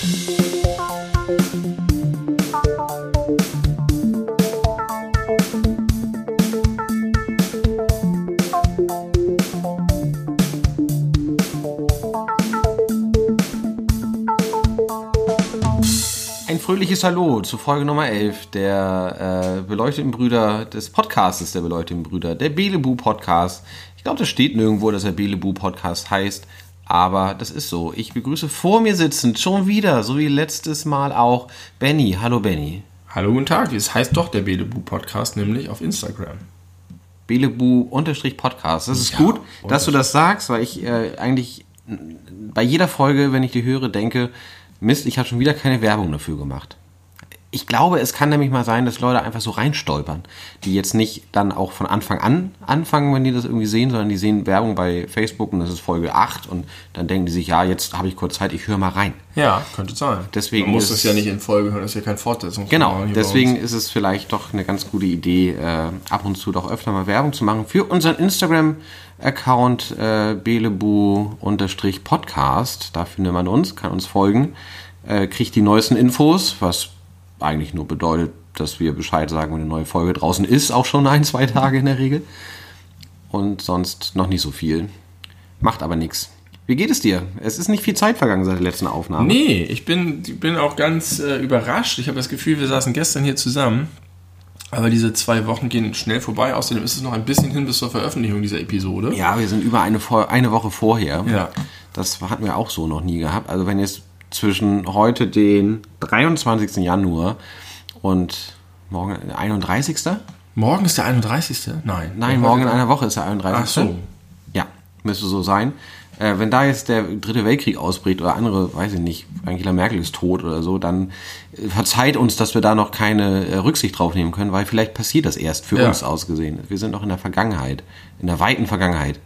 Ein fröhliches Hallo zu Folge Nummer 11 der äh, beleuchteten Brüder des Podcastes der beleuchteten Brüder, der Belebu Podcast. Ich glaube, das steht nirgendwo, dass er Belebu Podcast heißt, aber das ist so. Ich begrüße vor mir sitzend schon wieder, so wie letztes Mal auch, Benny. Hallo Benny. Hallo, guten Tag. Es heißt doch der Belebu Podcast, nämlich auf Instagram. Belebu-Podcast. Das ist Ja, gut, dass du das sagst, weil ich äh, eigentlich bei jeder Folge, wenn ich die höre, denke, Mist, ich habe schon wieder keine Werbung dafür gemacht. Ich glaube, es kann nämlich mal sein, dass Leute einfach so reinstolpern, die jetzt nicht dann auch von Anfang an anfangen, wenn die das irgendwie sehen, sondern die sehen Werbung bei Facebook und das ist Folge 8 und dann denken die sich, ja, jetzt habe ich kurz Zeit, ich höre mal rein. Ja, könnte sein. Deswegen Man muss das ja nicht in Folge hören, das ist ja kein Fortsetzung. Genau, deswegen ist es vielleicht doch eine ganz gute Idee, äh, ab und zu doch öfter mal Werbung zu machen für unseren Instagram-Account äh, belebu-podcast. Da findet man uns, kann uns folgen, äh, kriegt die neuesten Infos, was eigentlich nur bedeutet, dass wir Bescheid sagen, wenn eine neue Folge draußen ist, auch schon ein, zwei Tage in der Regel. Und sonst noch nicht so viel. Macht aber nichts. Wie geht es dir? Es ist nicht viel Zeit vergangen seit der letzten Aufnahme. Nee, ich bin, bin auch ganz äh, überrascht. Ich habe das Gefühl, wir saßen gestern hier zusammen. Aber diese zwei Wochen gehen schnell vorbei. Außerdem ist es noch ein bisschen hin bis zur Veröffentlichung dieser Episode. Ja, wir sind über eine, eine Woche vorher. Ja. Das hatten wir auch so noch nie gehabt. Also wenn jetzt zwischen heute den 23. Januar und morgen der 31. Morgen ist der 31. Nein. Nein, morgen in einer Woche ist der 31. Ach so. Ja, müsste so sein. Äh, wenn da jetzt der dritte Weltkrieg ausbricht oder andere, weiß ich nicht, Angela Merkel ist tot oder so, dann äh, verzeiht uns, dass wir da noch keine äh, Rücksicht drauf nehmen können, weil vielleicht passiert das erst für Ja. uns ausgesehen. Wir sind noch in der Vergangenheit, in der weiten Vergangenheit.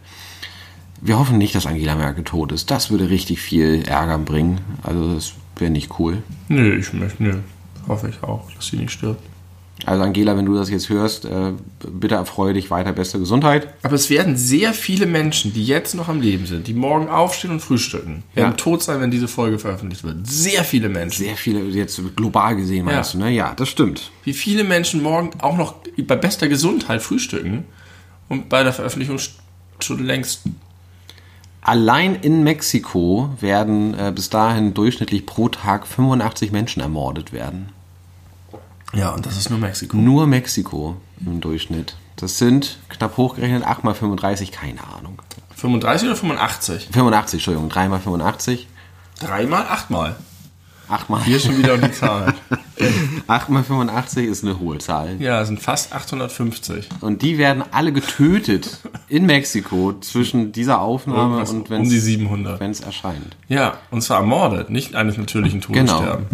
Wir hoffen nicht, dass Angela Merkel tot ist. Das würde richtig viel Ärger bringen. Also das wäre nicht cool. Nö, ich möchte, nö. Hoffe ich auch, dass sie nicht stirbt. Also Angela, wenn du das jetzt hörst, äh, bitte erfreue dich weiter beste Gesundheit. Aber es werden sehr viele Menschen, die jetzt noch am Leben sind, die morgen aufstehen und frühstücken, werden Ja. tot sein, wenn diese Folge veröffentlicht wird. Sehr viele Menschen. Sehr viele, jetzt global gesehen meinst Ja. du, ne? Ja, das stimmt. Wie viele Menschen morgen auch noch bei bester Gesundheit frühstücken und bei der Veröffentlichung schon längst. Allein in Mexiko werden äh, bis dahin durchschnittlich pro Tag 85 Menschen ermordet werden. Ja, und das ist nur Mexiko. Nur Mexiko im Durchschnitt. Das sind knapp hochgerechnet 8 mal 35, keine Ahnung. 35 oder 85? 85, Entschuldigung, 3 mal 85. Dreimal, achtmal. 8 mal, Hier schon wieder um die Zahl. 8 mal 85 ist eine hohe Zahl. Ja, es sind fast 850. Und die werden alle getötet in Mexiko zwischen dieser Aufnahme Irgendwas und um die wenn 700. es erscheint. Ja, und zwar ermordet, nicht eines natürlichen Todes Genau. sterben.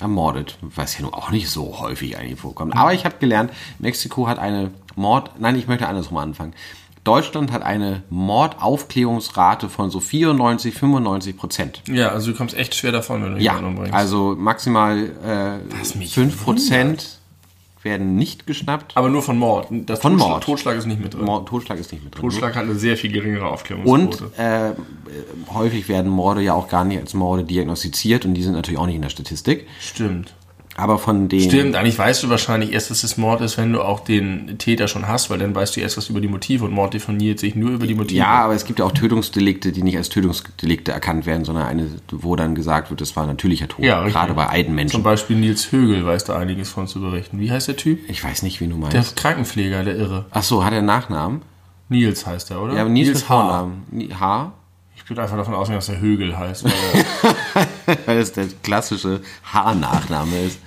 ermordet, was ja nun auch nicht so häufig eigentlich vorkommt. Aber ich habe gelernt, Mexiko hat eine Mord, nein, ich möchte andersrum anfangen. Deutschland hat eine Mordaufklärungsrate von so 94, 95 Prozent. Ja, also du kommst echt schwer davon, wenn du Ja, jemanden umbringst. also maximal äh, mich 5 Prozent werden nicht geschnappt. Aber nur von Mord. Das Von Totschlag, Mord. Totschlag ist nicht mit drin. Mord, Totschlag ist nicht mit drin. Totschlag hat eine sehr viel geringere Aufklärungsquote. Und äh, häufig werden Morde ja auch gar nicht als Morde diagnostiziert und die sind natürlich auch nicht in der Statistik. Stimmt. Aber von den Stimmt, eigentlich weißt du wahrscheinlich erst, dass es Mord ist, wenn du auch den Täter schon hast, weil dann weißt du erst was über die Motive und Mord definiert sich nur über die Motive. Ja, aber es gibt ja auch Tötungsdelikte, die nicht als Tötungsdelikte erkannt werden, sondern eine, wo dann gesagt wird, das war ein natürlicher Tod. Ja, richtig. Gerade bei alten Zum Menschen. Beispiel Nils Högel weiß da einiges von zu berichten. Wie heißt der Typ? Ich weiß nicht, wie du Der meinst. Krankenpfleger, der Irre. Ach so, hat er einen Nachnamen? Nils heißt er, oder? Ja, aber Nils, H. Vornamen. Ni- H? Ich würde einfach davon ausgehen, dass der Högel heißt. Weil er, Weil das der klassische H-Nachname ist.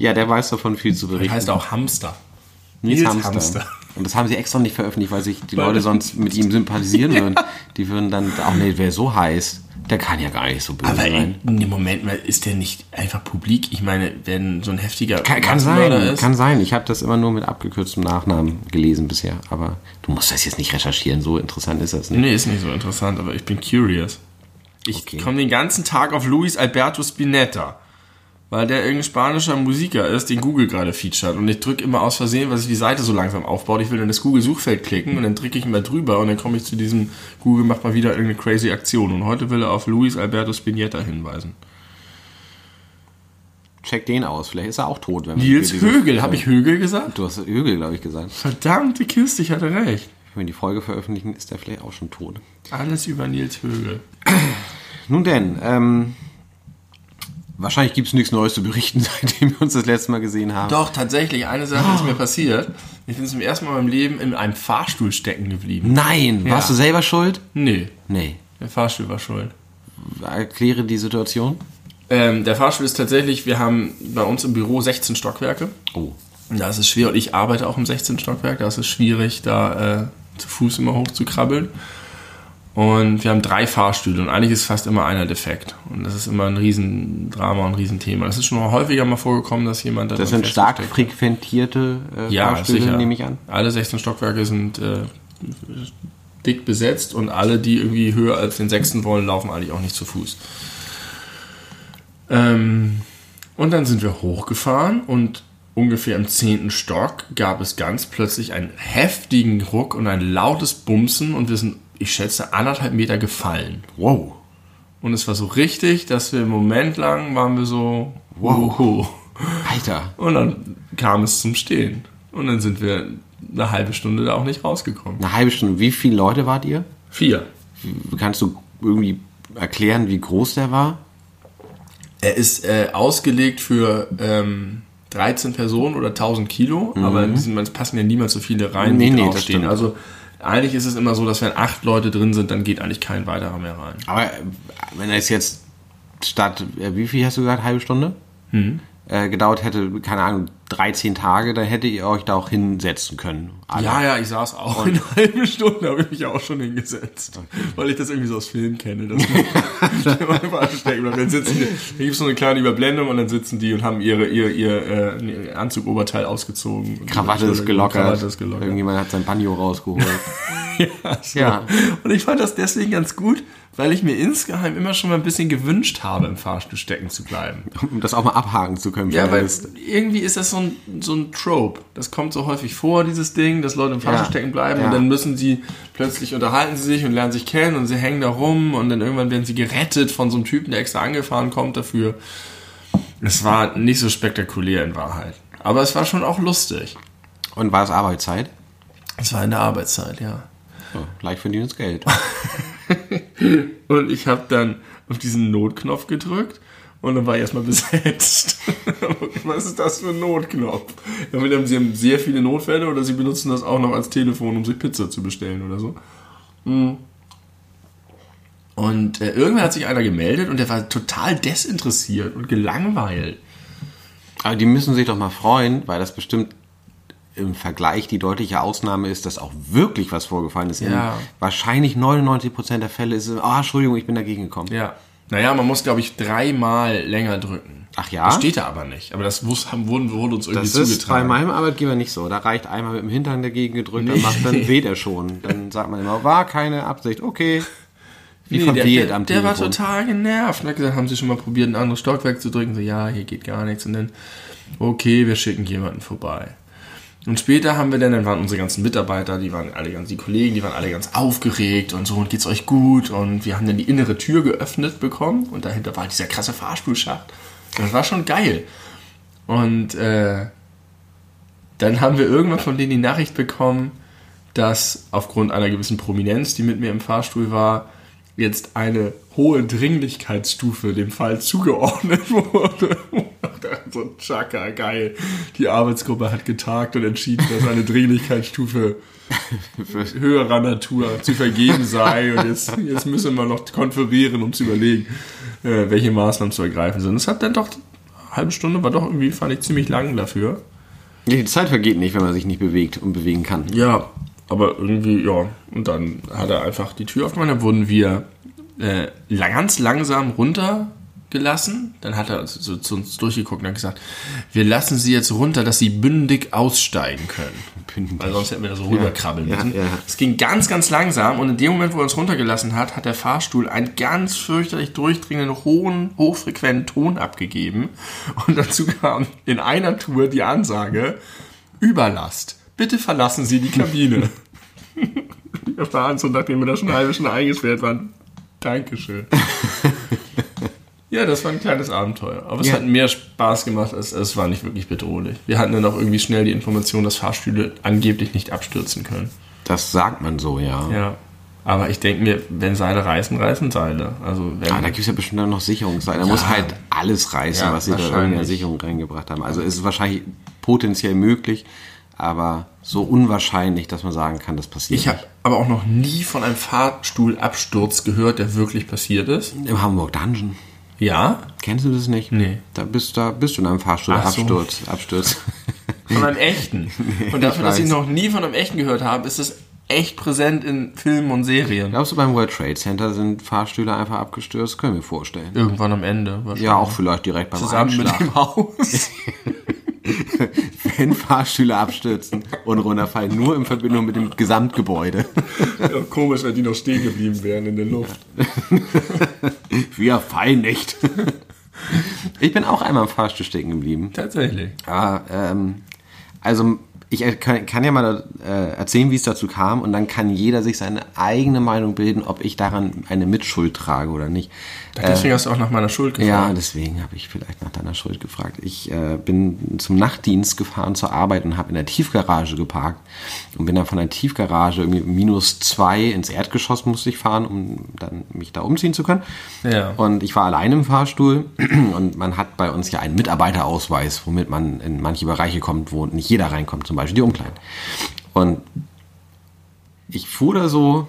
Ja, der weiß davon viel zu der berichten. heißt auch Hamster. Nils Nils Hamster. Hamster. Und das haben sie extra nicht veröffentlicht, weil sich die Weil- Leute sonst mit ihm sympathisieren würden. Die würden dann, ach nee, wer so heißt, der kann ja gar nicht so böse Aber sein. in, im Moment mal ist der nicht einfach publik. Ich meine, wenn so ein heftiger Kann, kann sein, ist, kann sein. Ich habe das immer nur mit abgekürztem Nachnamen gelesen bisher. Aber du musst das jetzt nicht recherchieren, so interessant ist das nicht. Nee, ist nicht so interessant, aber ich bin curious. Ich Okay. komme den ganzen Tag auf Luis Alberto Spinetta, weil der irgendein spanischer Musiker ist, den Google gerade featured. Und ich drücke immer aus Versehen, weil sich die Seite so langsam aufbaut. Ich will in das Google-Suchfeld klicken und dann drücke ich immer drüber und dann komme ich zu diesem Google macht mal wieder irgendeine crazy Aktion. Und heute will er auf Luis Alberto Spinetta hinweisen. check den aus. Vielleicht ist er auch tot. Wenn Nils Högel, habe ich Högel gesagt? Du hast Högel, glaube ich, gesagt. Verdammte Kiste, ich hatte recht. Wenn wir die Folge veröffentlichen, ist der vielleicht auch schon tot. Alles über Nils Högel. Nun denn, ähm, wahrscheinlich gibt es nichts Neues zu berichten, seitdem wir uns das letzte Mal gesehen haben. Doch, tatsächlich, eine Sache ist mir passiert. Ich bin zum ersten Mal in meinem Leben in einem Fahrstuhl stecken geblieben. Nein, Ja. warst du selber schuld? Nee, Nee. der Fahrstuhl war schuld. Erkläre die Situation. Ähm, der Fahrstuhl ist tatsächlich, wir haben bei uns im Büro 16 Stockwerke. Oh. Da ist es schwer und ich arbeite auch im 16. Stockwerk. Da ist es schwierig, da äh, zu Fuß immer hoch zu krabbeln. Und wir haben drei Fahrstühle und eigentlich ist fast immer einer defekt. Und das ist immer ein Riesendrama und ein Riesenthema. Es ist schon häufiger mal vorgekommen, dass jemand da Das sind stark frequentierte äh, Ja, Fahrstühle, sicher. nehme ich an. Alle 16 Stockwerke sind äh, dick besetzt und alle, die irgendwie höher als den sechsten wollen, laufen eigentlich auch nicht zu Fuß. Ähm, und dann sind wir hochgefahren und ungefähr im zehnten Stock gab es ganz plötzlich einen heftigen Ruck und ein lautes Bumsen und wir sind, ich schätze, anderthalb Meter gefallen. Wow. Und es war so richtig, dass wir im Moment lang waren wir so, wow. Alter. Und dann kam es zum Stehen. Und dann sind wir eine halbe Stunde da auch nicht rausgekommen. Eine halbe Stunde. Wie viele Leute wart ihr? Vier. Kannst du irgendwie erklären, wie groß der war? Er ist äh, ausgelegt für ähm, 13 Personen oder 1000 Kilo, aber in diesem, es passen ja niemals so viele rein, Mhm. Nee, wie nee, draufstehen. Also eigentlich ist es immer so, dass wenn acht Leute drin sind, dann geht eigentlich kein weiterer mehr rein. Aber äh, wenn es jetzt statt, äh, wie viel hast du gesagt, halbe Stunde? Mhm. Äh, gedauert hätte, keine Ahnung, 13 Tage, dann hättet ihr euch da auch hinsetzen können. Alle. Ja, ja, ich saß auch in einer halben Stunde, habe ich mich auch schon hingesetzt. Weil ich das irgendwie so aus Filmen kenne. Dass. Dann sitzen die, da gibt es so eine kleine Überblendung und dann sitzen die und haben ihre, ihr, ihr äh, Anzugoberteil ausgezogen. Und Krawatte ist gelockert. Krawatte ist gelockert. Irgendjemand hat sein Banjo rausgeholt. Ja, so. Ja. Und ich fand das deswegen ganz gut, weil ich mir insgeheim immer schon mal ein bisschen gewünscht habe, im Fahrstuhl stecken zu bleiben. um das auch mal abhaken zu können. Ja, weil Liste. irgendwie ist das so ein, so ein Trope. Das kommt so häufig vor, dieses Ding, dass Leute im Fahrstuhl Ja. stecken bleiben Ja. und dann müssen sie plötzlich unterhalten sie sich und lernen sich kennen und sie hängen da rum und dann irgendwann werden sie gerettet von so einem Typen, der extra angefahren kommt dafür. Es war nicht so spektakulär in Wahrheit. Aber es war schon auch lustig. Und war es Arbeitszeit? Es war in der Arbeitszeit, ja. So, leicht verdientes Geld. Und ich habe dann auf diesen Notknopf gedrückt und dann war ich erstmal besetzt. Was ist das für ein Notknopf? Entweder sie haben sehr viele Notfälle oder sie benutzen das auch noch als Telefon, um sich Pizza zu bestellen oder so. Hm. Und äh, irgendwann hat sich einer gemeldet und der war total desinteressiert und gelangweilt. Aber die müssen sich doch mal freuen, weil das bestimmt im Vergleich die deutliche Ausnahme ist, dass auch wirklich was vorgefallen ist. Ja. In wahrscheinlich 99% der Fälle ist es, oh, Entschuldigung, ich bin dagegen gekommen. Ja. Naja, man muss, glaube ich, dreimal länger drücken. Ach ja? Das steht da aber nicht. Aber das wus- haben, wurde, wurde uns irgendwie Das ist bei zugetragen. meinem Arbeitgeber nicht so. Da reicht einmal mit dem Hintern dagegen gedrückt, dann, macht, dann weht er schon. Dann sagt man immer, war keine Absicht, okay. Wie Nee, der, der, am der war total genervt und hat gesagt, haben Sie schon mal probiert, ein anderes Stockwerk zu drücken? So, ja, hier geht gar nichts. Und dann, okay, wir schicken jemanden vorbei. Und später haben wir dann, dann waren unsere ganzen Mitarbeiter, die waren alle ganz, die Kollegen, die waren alle ganz aufgeregt und so, und geht's euch gut? Und wir haben dann die innere Tür geöffnet bekommen und dahinter war dieser krasse Fahrstuhlschacht. Das war schon geil. Und äh, dann haben wir irgendwann von denen die Nachricht bekommen, dass aufgrund einer gewissen Prominenz, die mit mir im Fahrstuhl war, jetzt eine hohe Dringlichkeitsstufe dem Fall zugeordnet wurde. So tschakka, geil. Die Arbeitsgruppe hat getagt und entschieden, dass eine Dringlichkeitsstufe höherer Natur zu vergeben sei. Und jetzt, jetzt müssen wir noch konferieren, um zu überlegen, äh, welche Maßnahmen zu ergreifen sind. Es hat dann doch, eine halbe Stunde war doch irgendwie, fand ich ziemlich lang dafür. Die Zeit vergeht nicht, wenn man sich nicht bewegt und bewegen kann. Ja, aber irgendwie, ja. Und dann hat er einfach die Tür aufgemacht, dann wurden wir äh, ganz langsam runtergelassen. Dann hat er so zu uns durchgeguckt und hat gesagt, wir lassen sie jetzt runter, dass sie bündig aussteigen können. Bündig. Weil sonst hätten wir da so rüberkrabbeln ja, müssen. ja. Es ging ganz, ganz langsam und in dem Moment, wo er uns runtergelassen hat, hat der Fahrstuhl einen ganz fürchterlich durchdringenden, hohen, hochfrequenten Ton abgegeben. Und dazu kam in einer Tour die Ansage, Überlast. Bitte verlassen Sie die Kabine. wir fahren so, nachdem wir da schon halbe Stunde eingesperrt waren. Dankeschön. Ja, das war ein kleines Abenteuer. Aber es Ja. hat mehr Spaß gemacht, als es war nicht wirklich bedrohlich. Wir hatten dann auch irgendwie schnell die Information, dass Fahrstühle angeblich nicht abstürzen können. Das sagt man so, ja. Ja. Aber ich denke mir, wenn Seile reißen, reißen Seile. Also Ah, da gibt es ja bestimmt dann noch Sicherungsseile. Da muss halt alles reißen, Ja, was sie da in der Sicherung reingebracht haben. Also es ist wahrscheinlich potenziell möglich, aber so unwahrscheinlich, dass man sagen kann, das passiert ich habe aber auch noch nie von einem Fahrstuhlabsturz gehört, der wirklich passiert ist. Im Hamburg Dungeon. Ja? Kennst du das nicht? Nee. Da bist, da bist du in einem Fahrstuhl Ach so. Absturz. Von einem echten. Und dafür, dass ich noch nie von einem echten gehört habe, ist es echt präsent in Filmen und Serien. Glaubst du, beim World Trade Center sind Fahrstühle einfach abgestürzt? Können wir vorstellen. Irgendwann am Ende. Ja, auch vielleicht direkt beim Zusammen mit Einschlag. dem Haus. Wenn Fahrstühle abstürzen und runterfallen, nur in Verbindung mit dem Gesamtgebäude. Ja, komisch, wenn die noch stehen geblieben wären in der Luft. Wir fallen nicht. Ich bin auch einmal im Fahrstuhl stecken geblieben. Tatsächlich. Aber, ähm, also ich er- kann, kann ja mal äh, erzählen, wie es dazu kam und dann kann jeder sich seine eigene Meinung bilden, ob ich daran eine Mitschuld trage oder nicht. Deswegen hast du auch nach meiner Schuld gefragt. Ja, deswegen habe ich vielleicht nach deiner Schuld gefragt. Ich äh, bin zum Nachtdienst gefahren zur Arbeit und habe in der Tiefgarage geparkt und bin dann von der Tiefgarage irgendwie minus zwei ins Erdgeschoss musste ich fahren, um dann mich da umziehen zu können. Ja. Und ich war allein im Fahrstuhl und man hat bei uns ja einen Mitarbeiterausweis, womit man in manche Bereiche kommt, wo nicht jeder reinkommt, zum Beispiel die Umkleiden. Und ich fuhr da so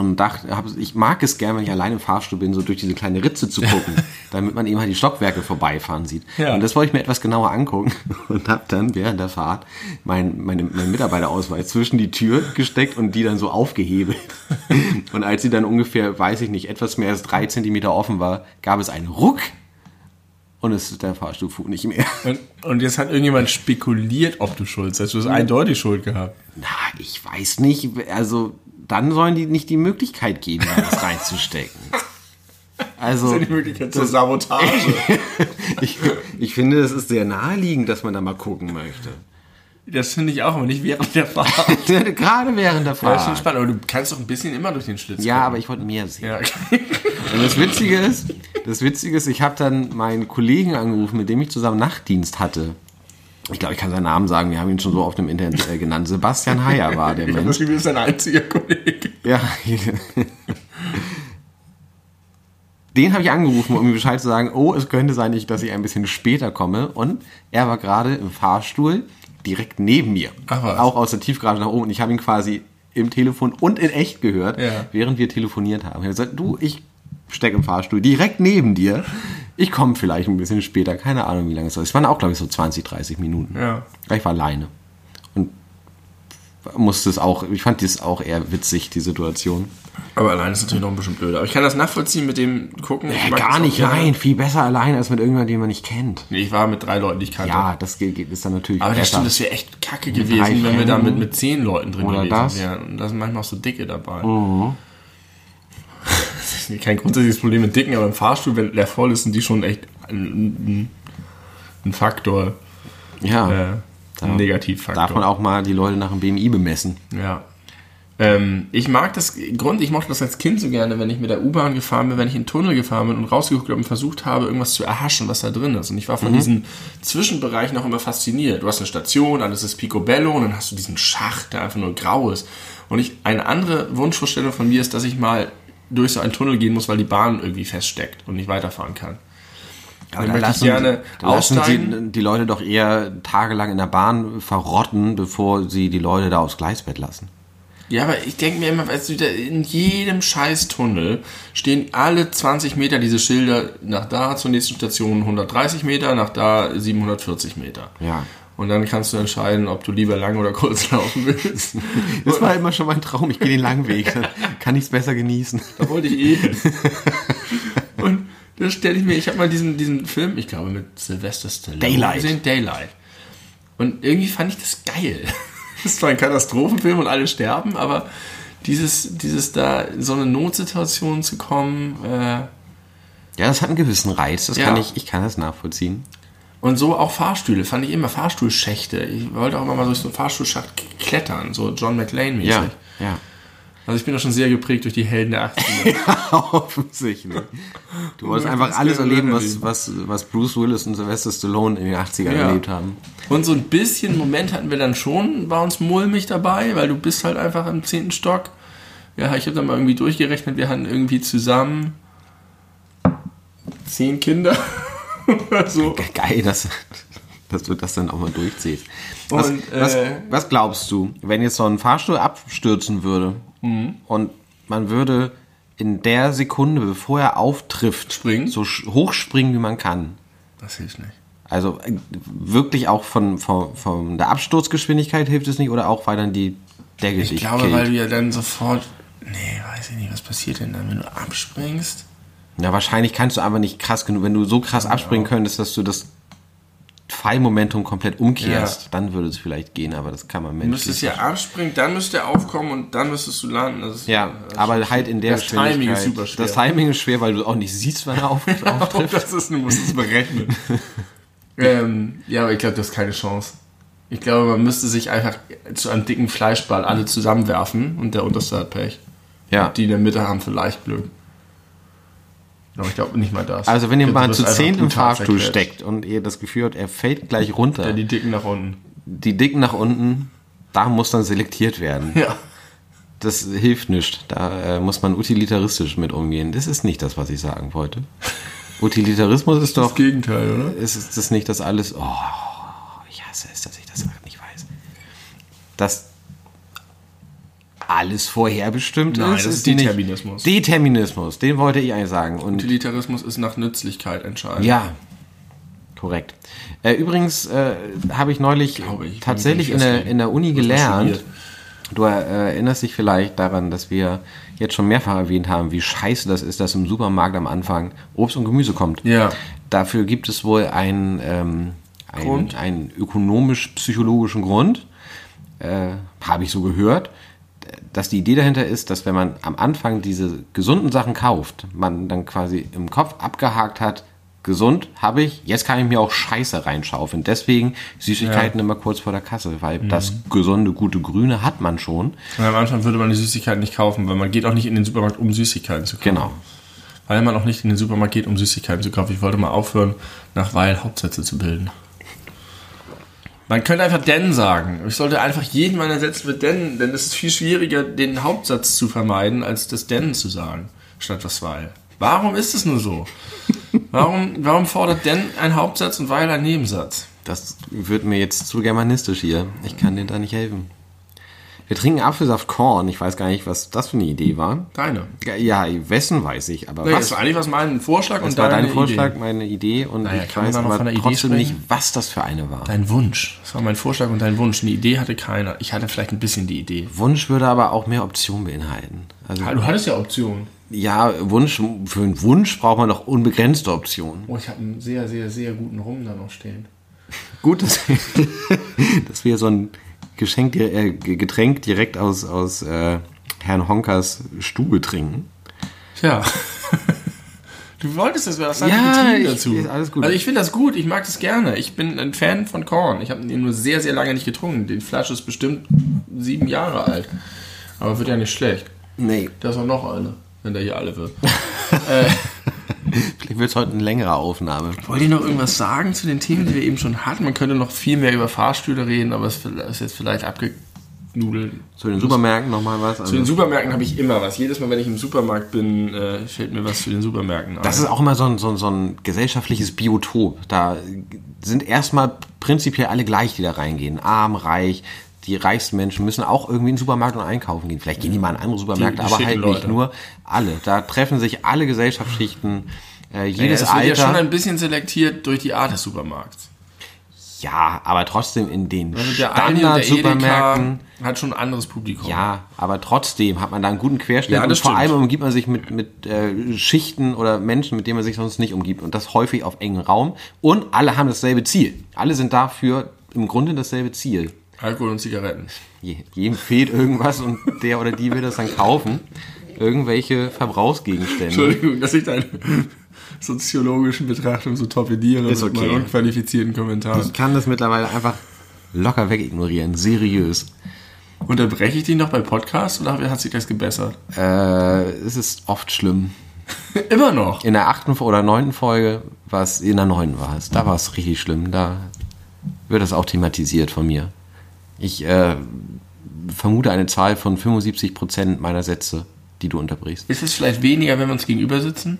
und dachte, hab, ich mag es gern, wenn ich allein im Fahrstuhl bin, so durch diese kleine Ritze zu gucken, damit man eben halt die Stockwerke vorbeifahren sieht. Ja. Und das wollte ich mir etwas genauer angucken und habe dann während der Fahrt mein, meine, meinen Mitarbeiterausweis zwischen die Tür gesteckt und die dann so aufgehebelt. Und als sie dann ungefähr, weiß ich nicht, etwas mehr als drei Zentimeter offen war, gab es einen Ruck und es der Fahrstuhl fuhr nicht mehr. Und, und jetzt hat irgendjemand spekuliert, ob du schuld bist. Du hast eindeutig Schuld gehabt. Na, ich weiß nicht, also dann sollen die nicht die Möglichkeit geben, da was reinzustecken. Also, die Möglichkeit zur Sabotage. ich, ich finde, es ist sehr naheliegend, dass man da mal gucken möchte. Das finde ich auch, aber nicht während der Fahrt. Gerade während der Das ist schon Fahrt. spannend, aber du kannst doch ein bisschen immer durch den Schlitz Ja, gucken. aber ich wollte mehr sehen. Ja. Und das Witzige ist, das Witzige ist, ich habe dann meinen Kollegen angerufen, mit dem ich zusammen Nachtdienst hatte. Ich glaube, ich kann seinen Namen sagen, wir haben ihn schon so oft im Internet äh, genannt. Sebastian Heyer war der Mensch. glaube, du bist ein einziger Kollege. Ja. Den habe ich angerufen, um ihm Bescheid zu sagen, oh, es könnte sein, dass ich ein bisschen später komme. Und er war gerade im Fahrstuhl direkt neben mir. Ach. Auch aus der Tiefgarage nach oben. Und ich habe ihn quasi im Telefon und in echt gehört, Ja. während wir telefoniert haben. Er hat gesagt, du, ich stecke im Fahrstuhl direkt neben dir. Ich komme vielleicht ein bisschen später. Keine Ahnung, wie lange es soll. Es waren auch, glaube ich, so 20, 30 Minuten. Ja. Ich war alleine. Und musste es auch, ich fand das auch eher witzig, die Situation. Aber allein ist natürlich noch ein bisschen blöd. Aber ich kann das nachvollziehen mit dem Gucken. Ich Ja, gar nicht, nein. Viel besser allein als mit irgendjemandem, den man nicht kennt. Nee, ich war mit drei Leuten, die ich kannte. Ja, das geht, ist dann natürlich Aber das stimmt, das wäre echt kacke drei gewesen, wenn wir da mit, mit zehn Leuten drin Oder gewesen das. wären. Und da sind manchmal auch so Dicke dabei. Mhm. Kein grundsätzliches Problem mit Dicken, aber im Fahrstuhl, wenn der voll ist, sind die schon echt ein, ein, Faktor. ja, Äh, ein Negativfaktor. darf man auch mal die Leute nach dem BMI bemessen. Ja. Ähm, ich mag das, Grund, ich mochte das als Kind so gerne, wenn ich mit der U-Bahn gefahren bin, wenn ich in den Tunnel gefahren bin und rausgeguckt habe und versucht habe, irgendwas zu erhaschen, was da drin ist. Und ich war von diesen Zwischenbereichen auch immer fasziniert. Du hast eine Station, alles ist picobello und dann hast du diesen Schacht, der einfach nur grau ist. Und ich, eine andere Wunschvorstellung von mir ist, dass ich mal durch so einen Tunnel gehen muss, weil die Bahn irgendwie feststeckt und nicht weiterfahren kann. Aber Dann möchte ich gerne da lassen aussteigen. sie die Leute doch eher tagelang in der Bahn verrotten, bevor sie die Leute da aufs Gleisbett lassen. Ja, aber ich denke mir immer, weißt du, da in jedem scheiß Tunnel stehen alle 20 Meter diese Schilder nach da zur nächsten Station 130 Meter, nach da 740 Meter. Ja. Und dann kannst du entscheiden, ob du lieber lang oder kurz laufen willst. Das war immer schon mein Traum. Ich gehe den langen Weg. Dann kann ich es besser genießen. Da wollte ich eh. Und da stelle ich mir, ich habe mal diesen, diesen Film, ich glaube mit Sylvester Stallone Daylight. gesehen, Daylight. Und irgendwie fand ich das geil. Das zwar ein Katastrophenfilm und alle sterben, aber dieses, dieses da in so eine Notsituation zu kommen äh, Ja, das hat einen gewissen Reiz. Das Ja. kann ich, ich kann das nachvollziehen. Und so auch Fahrstühle, fand ich immer Fahrstuhlschächte. Ich wollte auch immer mal durch so einen Fahrstuhlschacht klettern, so John McLean mäßig. Ja, ja. Also ich bin doch schon sehr geprägt durch die Helden der 80er. Offensichtlich. Du wolltest einfach alles erleben, was, was, was Bruce Willis und Sylvester Stallone in den 80ern Ja. erlebt haben. Und so ein bisschen Moment hatten wir dann schon, war uns mulmig dabei, weil du bist halt einfach im zehnten Stock. Ja, ich habe dann mal irgendwie durchgerechnet, wir hatten irgendwie zusammen zehn Kinder. So. Geil, dass, dass du das dann auch mal durchziehst. Was, Und, was, äh, was glaubst du, wenn jetzt so ein Fahrstuhl abstürzen würde Mhm. und man würde in der Sekunde, bevor er auftrifft, Springen? so hochspringen, wie man kann? Das hilft nicht. Also äh, wirklich auch von, von, von der Absturzgeschwindigkeit hilft es nicht oder auch weil dann die Decke Ich glaube, killt? weil du ja dann sofort. Nee, weiß ich nicht, was passiert denn dann, wenn du abspringst? Ja, wahrscheinlich kannst du aber nicht krass genug. Wenn du so krass abspringen könntest, dass du das Fallmomentum komplett umkehrst, Ja. dann würde es vielleicht gehen, aber das kann man Du menschlich. müsstest ja abspringen, dann müsste er aufkommen und dann müsstest du landen. Das ist- Ja, aber halt in der Das Timing ist super schwer. Das Timing ist schwer, weil du auch nicht siehst, wann er auf, auftrifft. das ist, du musst es berechnen. ähm, ja, aber ich glaube, das ist keine Chance. Ich glaube, man müsste sich einfach zu einem dicken Fleischball alle zusammenwerfen und der unterste hat Pech. Ja. Die in der Mitte haben vielleicht Glück. Aber ich glaube nicht mal das. Also wenn ihr mal zu zehnt im Fahrstuhl zerquetscht. steckt und ihr das Gefühl habt, er fällt gleich runter, Ja, die Dicken nach unten. die Dicken nach unten, da muss dann selektiert werden. Ja. Das hilft nicht. Da äh, muss man utilitaristisch mit umgehen. Das ist nicht das, was ich sagen wollte. Utilitarismus ist doch Das Gegenteil, oder? ist es das nicht, dass alles. Oh, ich hasse es, dass ich das nicht weiß. Dass alles vorherbestimmt Nein, ist. das ist nicht- Determinismus. Determinismus, den wollte ich eigentlich sagen. Und Utilitarismus ist nach Nützlichkeit entscheidend. ja, korrekt. Äh, übrigens äh, habe ich neulich Glaube ich. tatsächlich in der, in der Uni gelernt. Du äh, erinnerst dich vielleicht daran, dass wir jetzt schon mehrfach erwähnt haben, wie scheiße das ist, dass im Supermarkt am Anfang Obst und Gemüse kommt. Ja. Dafür gibt es wohl einen, ähm, einen, einen ökonomisch-psychologischen Grund, äh, habe ich so gehört, dass die Idee dahinter ist, dass wenn man am Anfang diese gesunden Sachen kauft, man dann quasi im Kopf abgehakt hat, gesund habe ich, jetzt kann ich mir auch Scheiße reinschaufeln. Deswegen Süßigkeiten immer kurz vor der Kasse, weil das gesunde, gute Grüne hat man schon. Und am Anfang würde man die Süßigkeiten nicht kaufen, weil man geht auch nicht in den Supermarkt, um Süßigkeiten zu kaufen. Genau. Weil man auch nicht in den Supermarkt geht, um Süßigkeiten zu kaufen. Ich wollte mal aufhören, nach Weil Hauptsätze zu bilden. Man könnte einfach denn sagen. Ich sollte einfach jeden meiner Sätze mit denn, denn es ist viel schwieriger, den Hauptsatz zu vermeiden, als das denn zu sagen, statt das weil. Warum ist es nur so? Warum, warum fordert denn ein Hauptsatz und weil ein Nebensatz? Das wird mir jetzt zu germanistisch hier. Ich kann dir da nicht helfen. Wir trinken Apfelsaft Korn. Ich weiß gar nicht, was das für eine Idee war. Deine. Ja, wessen weiß ich, aber Nee, das was war eigentlich was mein Vorschlag das und war deine dein Vorschlag, Idee. meine Idee und Naja, ich weiß noch aber von einer Idee trotzdem nicht, was das für eine war. Dein Wunsch. Das war mein Vorschlag und dein Wunsch. Eine Idee hatte keiner. Ich hatte vielleicht ein bisschen die Idee. Wunsch würde aber auch mehr Optionen beinhalten. Also Ah, Du hattest ja Optionen. ja, Wunsch für einen Wunsch braucht man doch unbegrenzte Optionen. Oh, ich habe einen sehr, sehr, sehr guten Rum da noch stehen. Gut, dass, dass wir so ein Geschenk, äh, Getränk direkt aus, aus äh, Herrn Honkers Stube trinken. Tja. Du wolltest das, was Ja, Getrieben ich- dazu. ist alles gut. Also ich finde das gut, ich mag das gerne. Ich bin ein Fan von Korn. Ich habe ihn nur sehr, sehr lange nicht getrunken. Die Flasche ist bestimmt sieben Jahre alt. Aber wird ja nicht schlecht. Nee, Da ist auch noch eine, wenn der hier alle wird. vielleicht wird es heute eine längere Aufnahme. Wollt ihr noch irgendwas sagen zu den Themen, die wir eben schon hatten? Man könnte noch viel mehr über Fahrstühle reden, aber es ist jetzt vielleicht abgenudelt. Zu den Supermärkten nochmal was. Zu Also, den Supermärkten habe ich immer was. Jedes Mal, wenn ich im Supermarkt bin, äh, fällt mir was zu den Supermärkten ein. das ist auch immer so ein, so, ein, so ein gesellschaftliches Biotop. Da sind erstmal prinzipiell alle gleich, die da reingehen. Arm, reich. Die reichsten Menschen müssen auch irgendwie in den Supermarkt und einkaufen gehen. Vielleicht gehen die mal in andere Supermärkte, aber halt schicken nicht Leute. nur alle. Da treffen sich alle Gesellschaftsschichten, äh, jedes es wird ja schon Alter. ein bisschen selektiert durch die Art des Supermarkts. Ja, aber trotzdem in den Also Standard-Supermärkten. Hat schon ein anderes Publikum. Ja, aber trotzdem hat man da einen guten Querschnitt Ja, und vor stimmt. allem umgibt man sich mit, mit äh, Schichten oder Menschen, mit denen man sich sonst nicht umgibt und das häufig auf engem Raum und alle haben dasselbe Ziel. Alle sind dafür im Grunde dasselbe Ziel. Alkohol und Zigaretten. Je, jedem fehlt irgendwas und der oder die will das dann kaufen. Irgendwelche Verbrauchsgegenstände. Entschuldigung, dass ich deine soziologischen Betrachtung so torpediere Ist mit okay. meinen unqualifizierten Kommentaren. Ich kann das mittlerweile einfach locker wegignorieren, seriös. Unterbreche ich dich noch bei Podcast oder hat sich das gebessert? Äh, es ist oft schlimm. Immer noch. In der achten oder neunten Folge war es, in der neunten war es, da war es richtig schlimm. Da wird das auch thematisiert von mir. Ich äh, vermute eine Zahl von 75% meiner Sätze, die du unterbrichst. Ist es vielleicht weniger, wenn wir uns gegenüber sitzen?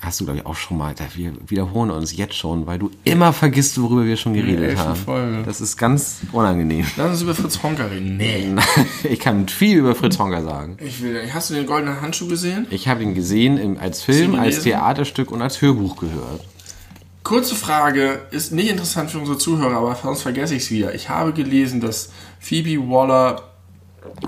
Hast du, glaube ich, auch schon mal. Wir wiederholen uns jetzt schon, weil du immer vergisst, worüber wir schon geredet haben. Folge. Das ist ganz unangenehm. Lass uns über Fritz Honka reden. Nee. Ich kann viel über Fritz Honka sagen. Ich will, hast du den goldenen Handschuh gesehen? Ich habe ihn gesehen im, als Film, als? Theaterstück und als Hörbuch gehört. Kurze Frage, ist nicht interessant für unsere Zuhörer, aber sonst vergesse ich es wieder. Ich habe gelesen, dass Phoebe Waller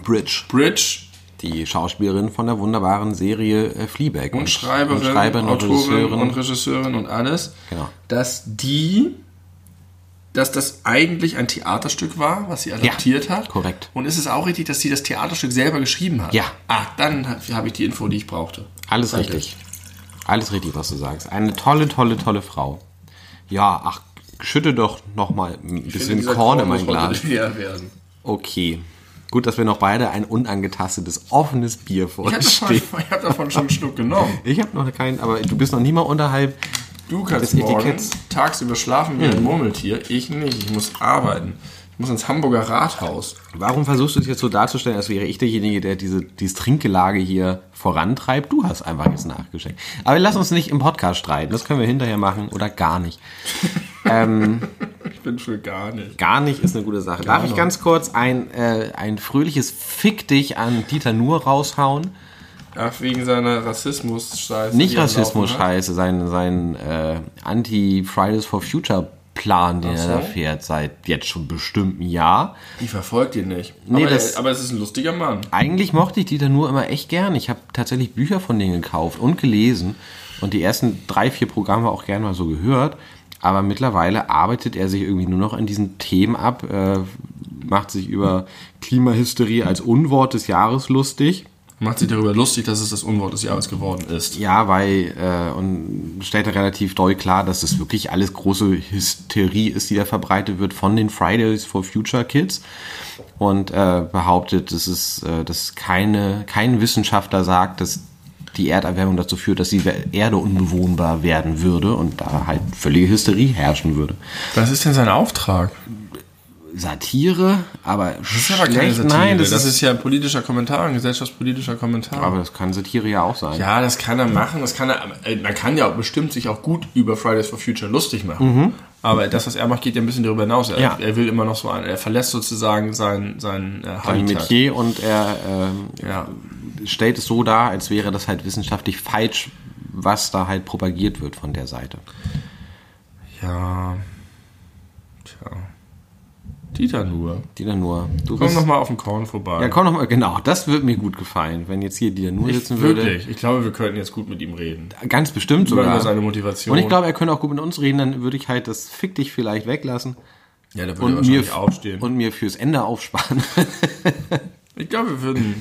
Bridge. Bridge Die Schauspielerin von der wunderbaren Serie äh, Fleabag. und Schreiberin, und, Schreiberin und Autorin Regisseurin. und Regisseurin und alles, Genau. dass die, dass das eigentlich ein Theaterstück war, was sie adaptiert hat. korrekt. Und ist es auch richtig, dass sie das Theaterstück selber geschrieben hat? Ja. Ah, dann habe hab ich die Info, die ich brauchte. Alles Danke. richtig. Alles richtig, was du sagst. Eine tolle, tolle, tolle Frau. Ja, ach, schütte doch noch mal ein bisschen Dieser Korn in muss mein Glas. werden. Okay. Gut, dass wir noch beide ein unangetastetes, offenes Bier vor habe uns stehen. ich hab davon schon einen Schluck genommen. Ich habe noch keinen, aber du bist noch nie mal unterhalb. Du kannst morgen tagsüber schlafen wie ein Murmeltier. Ich nicht. Ich muss arbeiten. Ich muss ins Hamburger Rathaus. Warum versuchst du es jetzt so darzustellen, als wäre ich derjenige, der diese, dieses Trinkgelage hier vorantreibt? Du hast einfach jetzt nachgeschenkt. Aber lass uns nicht im Podcast streiten. Das können wir hinterher machen oder gar nicht. Ich bin für gar nicht. Gar nicht ist eine gute Sache. Darf ich noch. ganz kurz ein, äh, ein fröhliches Fick dich an Dieter Nuhr raushauen? Ach, wegen seiner Rassismus-Scheiße. Nicht die er Rassismus, laufen hat. scheiße, sein, sein äh, Anti-Fridays for Future Plan, den Ach er da so. fährt, seit jetzt schon bestimmt ein Jahr. Die verfolgt ihn nicht. Nee, aber, das- er, aber es ist ein lustiger Mann. Eigentlich mochte ich Dieter Nuhr immer echt gern. Ich habe tatsächlich Bücher von denen gekauft und gelesen und die ersten drei, vier Programme auch gerne mal so gehört. Aber mittlerweile arbeitet er sich irgendwie nur noch an diesen Themen ab, äh, macht sich über Klimahysterie als Unwort des Jahres lustig. Macht sich darüber lustig, dass es das Unwort des Jahres geworden ist. Ja, weil äh, und stellt er relativ doll klar, dass das wirklich alles große Hysterie ist, die da verbreitet wird von den Fridays for Future Kids und äh, behauptet, dass es äh, dass keine kein Wissenschaftler sagt, dass die Erderwärmung dazu führt, dass die Erde unbewohnbar werden würde und da halt völlige Hysterie herrschen würde. Was ist denn sein Auftrag? Satire, aber Das ist aber keine Satire. Nein, das, das ist, ist ja ein politischer Kommentar, ein gesellschaftspolitischer Kommentar. aber das kann Satire ja auch sein. Ja, das kann er machen. Das kann er, äh, man kann ja bestimmt sich auch gut über Fridays for Future lustig machen. Aber das, was er macht, geht ja ein bisschen darüber hinaus. Er, Mhm. Ja. er will immer noch so ein, er verlässt sozusagen sein, sein äh, Ein Habitat. Metier und er ähm, Ja. stellt es so dar, als wäre das halt wissenschaftlich falsch, was da halt propagiert wird von der Seite. ja. Tja. Dieter nur. Dieter nur. Du Komm bist, noch mal auf den Korn vorbei. ja, komm noch mal, genau, das würde mir gut gefallen, wenn jetzt hier Dieter nur sitzen würde. Wirklich. Ich glaube, wir könnten jetzt gut mit ihm reden. Ganz bestimmt Über sogar. seine Motivation. Und ich glaube, er könnte auch gut mit uns reden, dann würde ich halt das Fick dich vielleicht weglassen ja, da würde er und mir, wahrscheinlich aufstehen. und mir fürs Ende aufsparen. ich glaube, wir würden.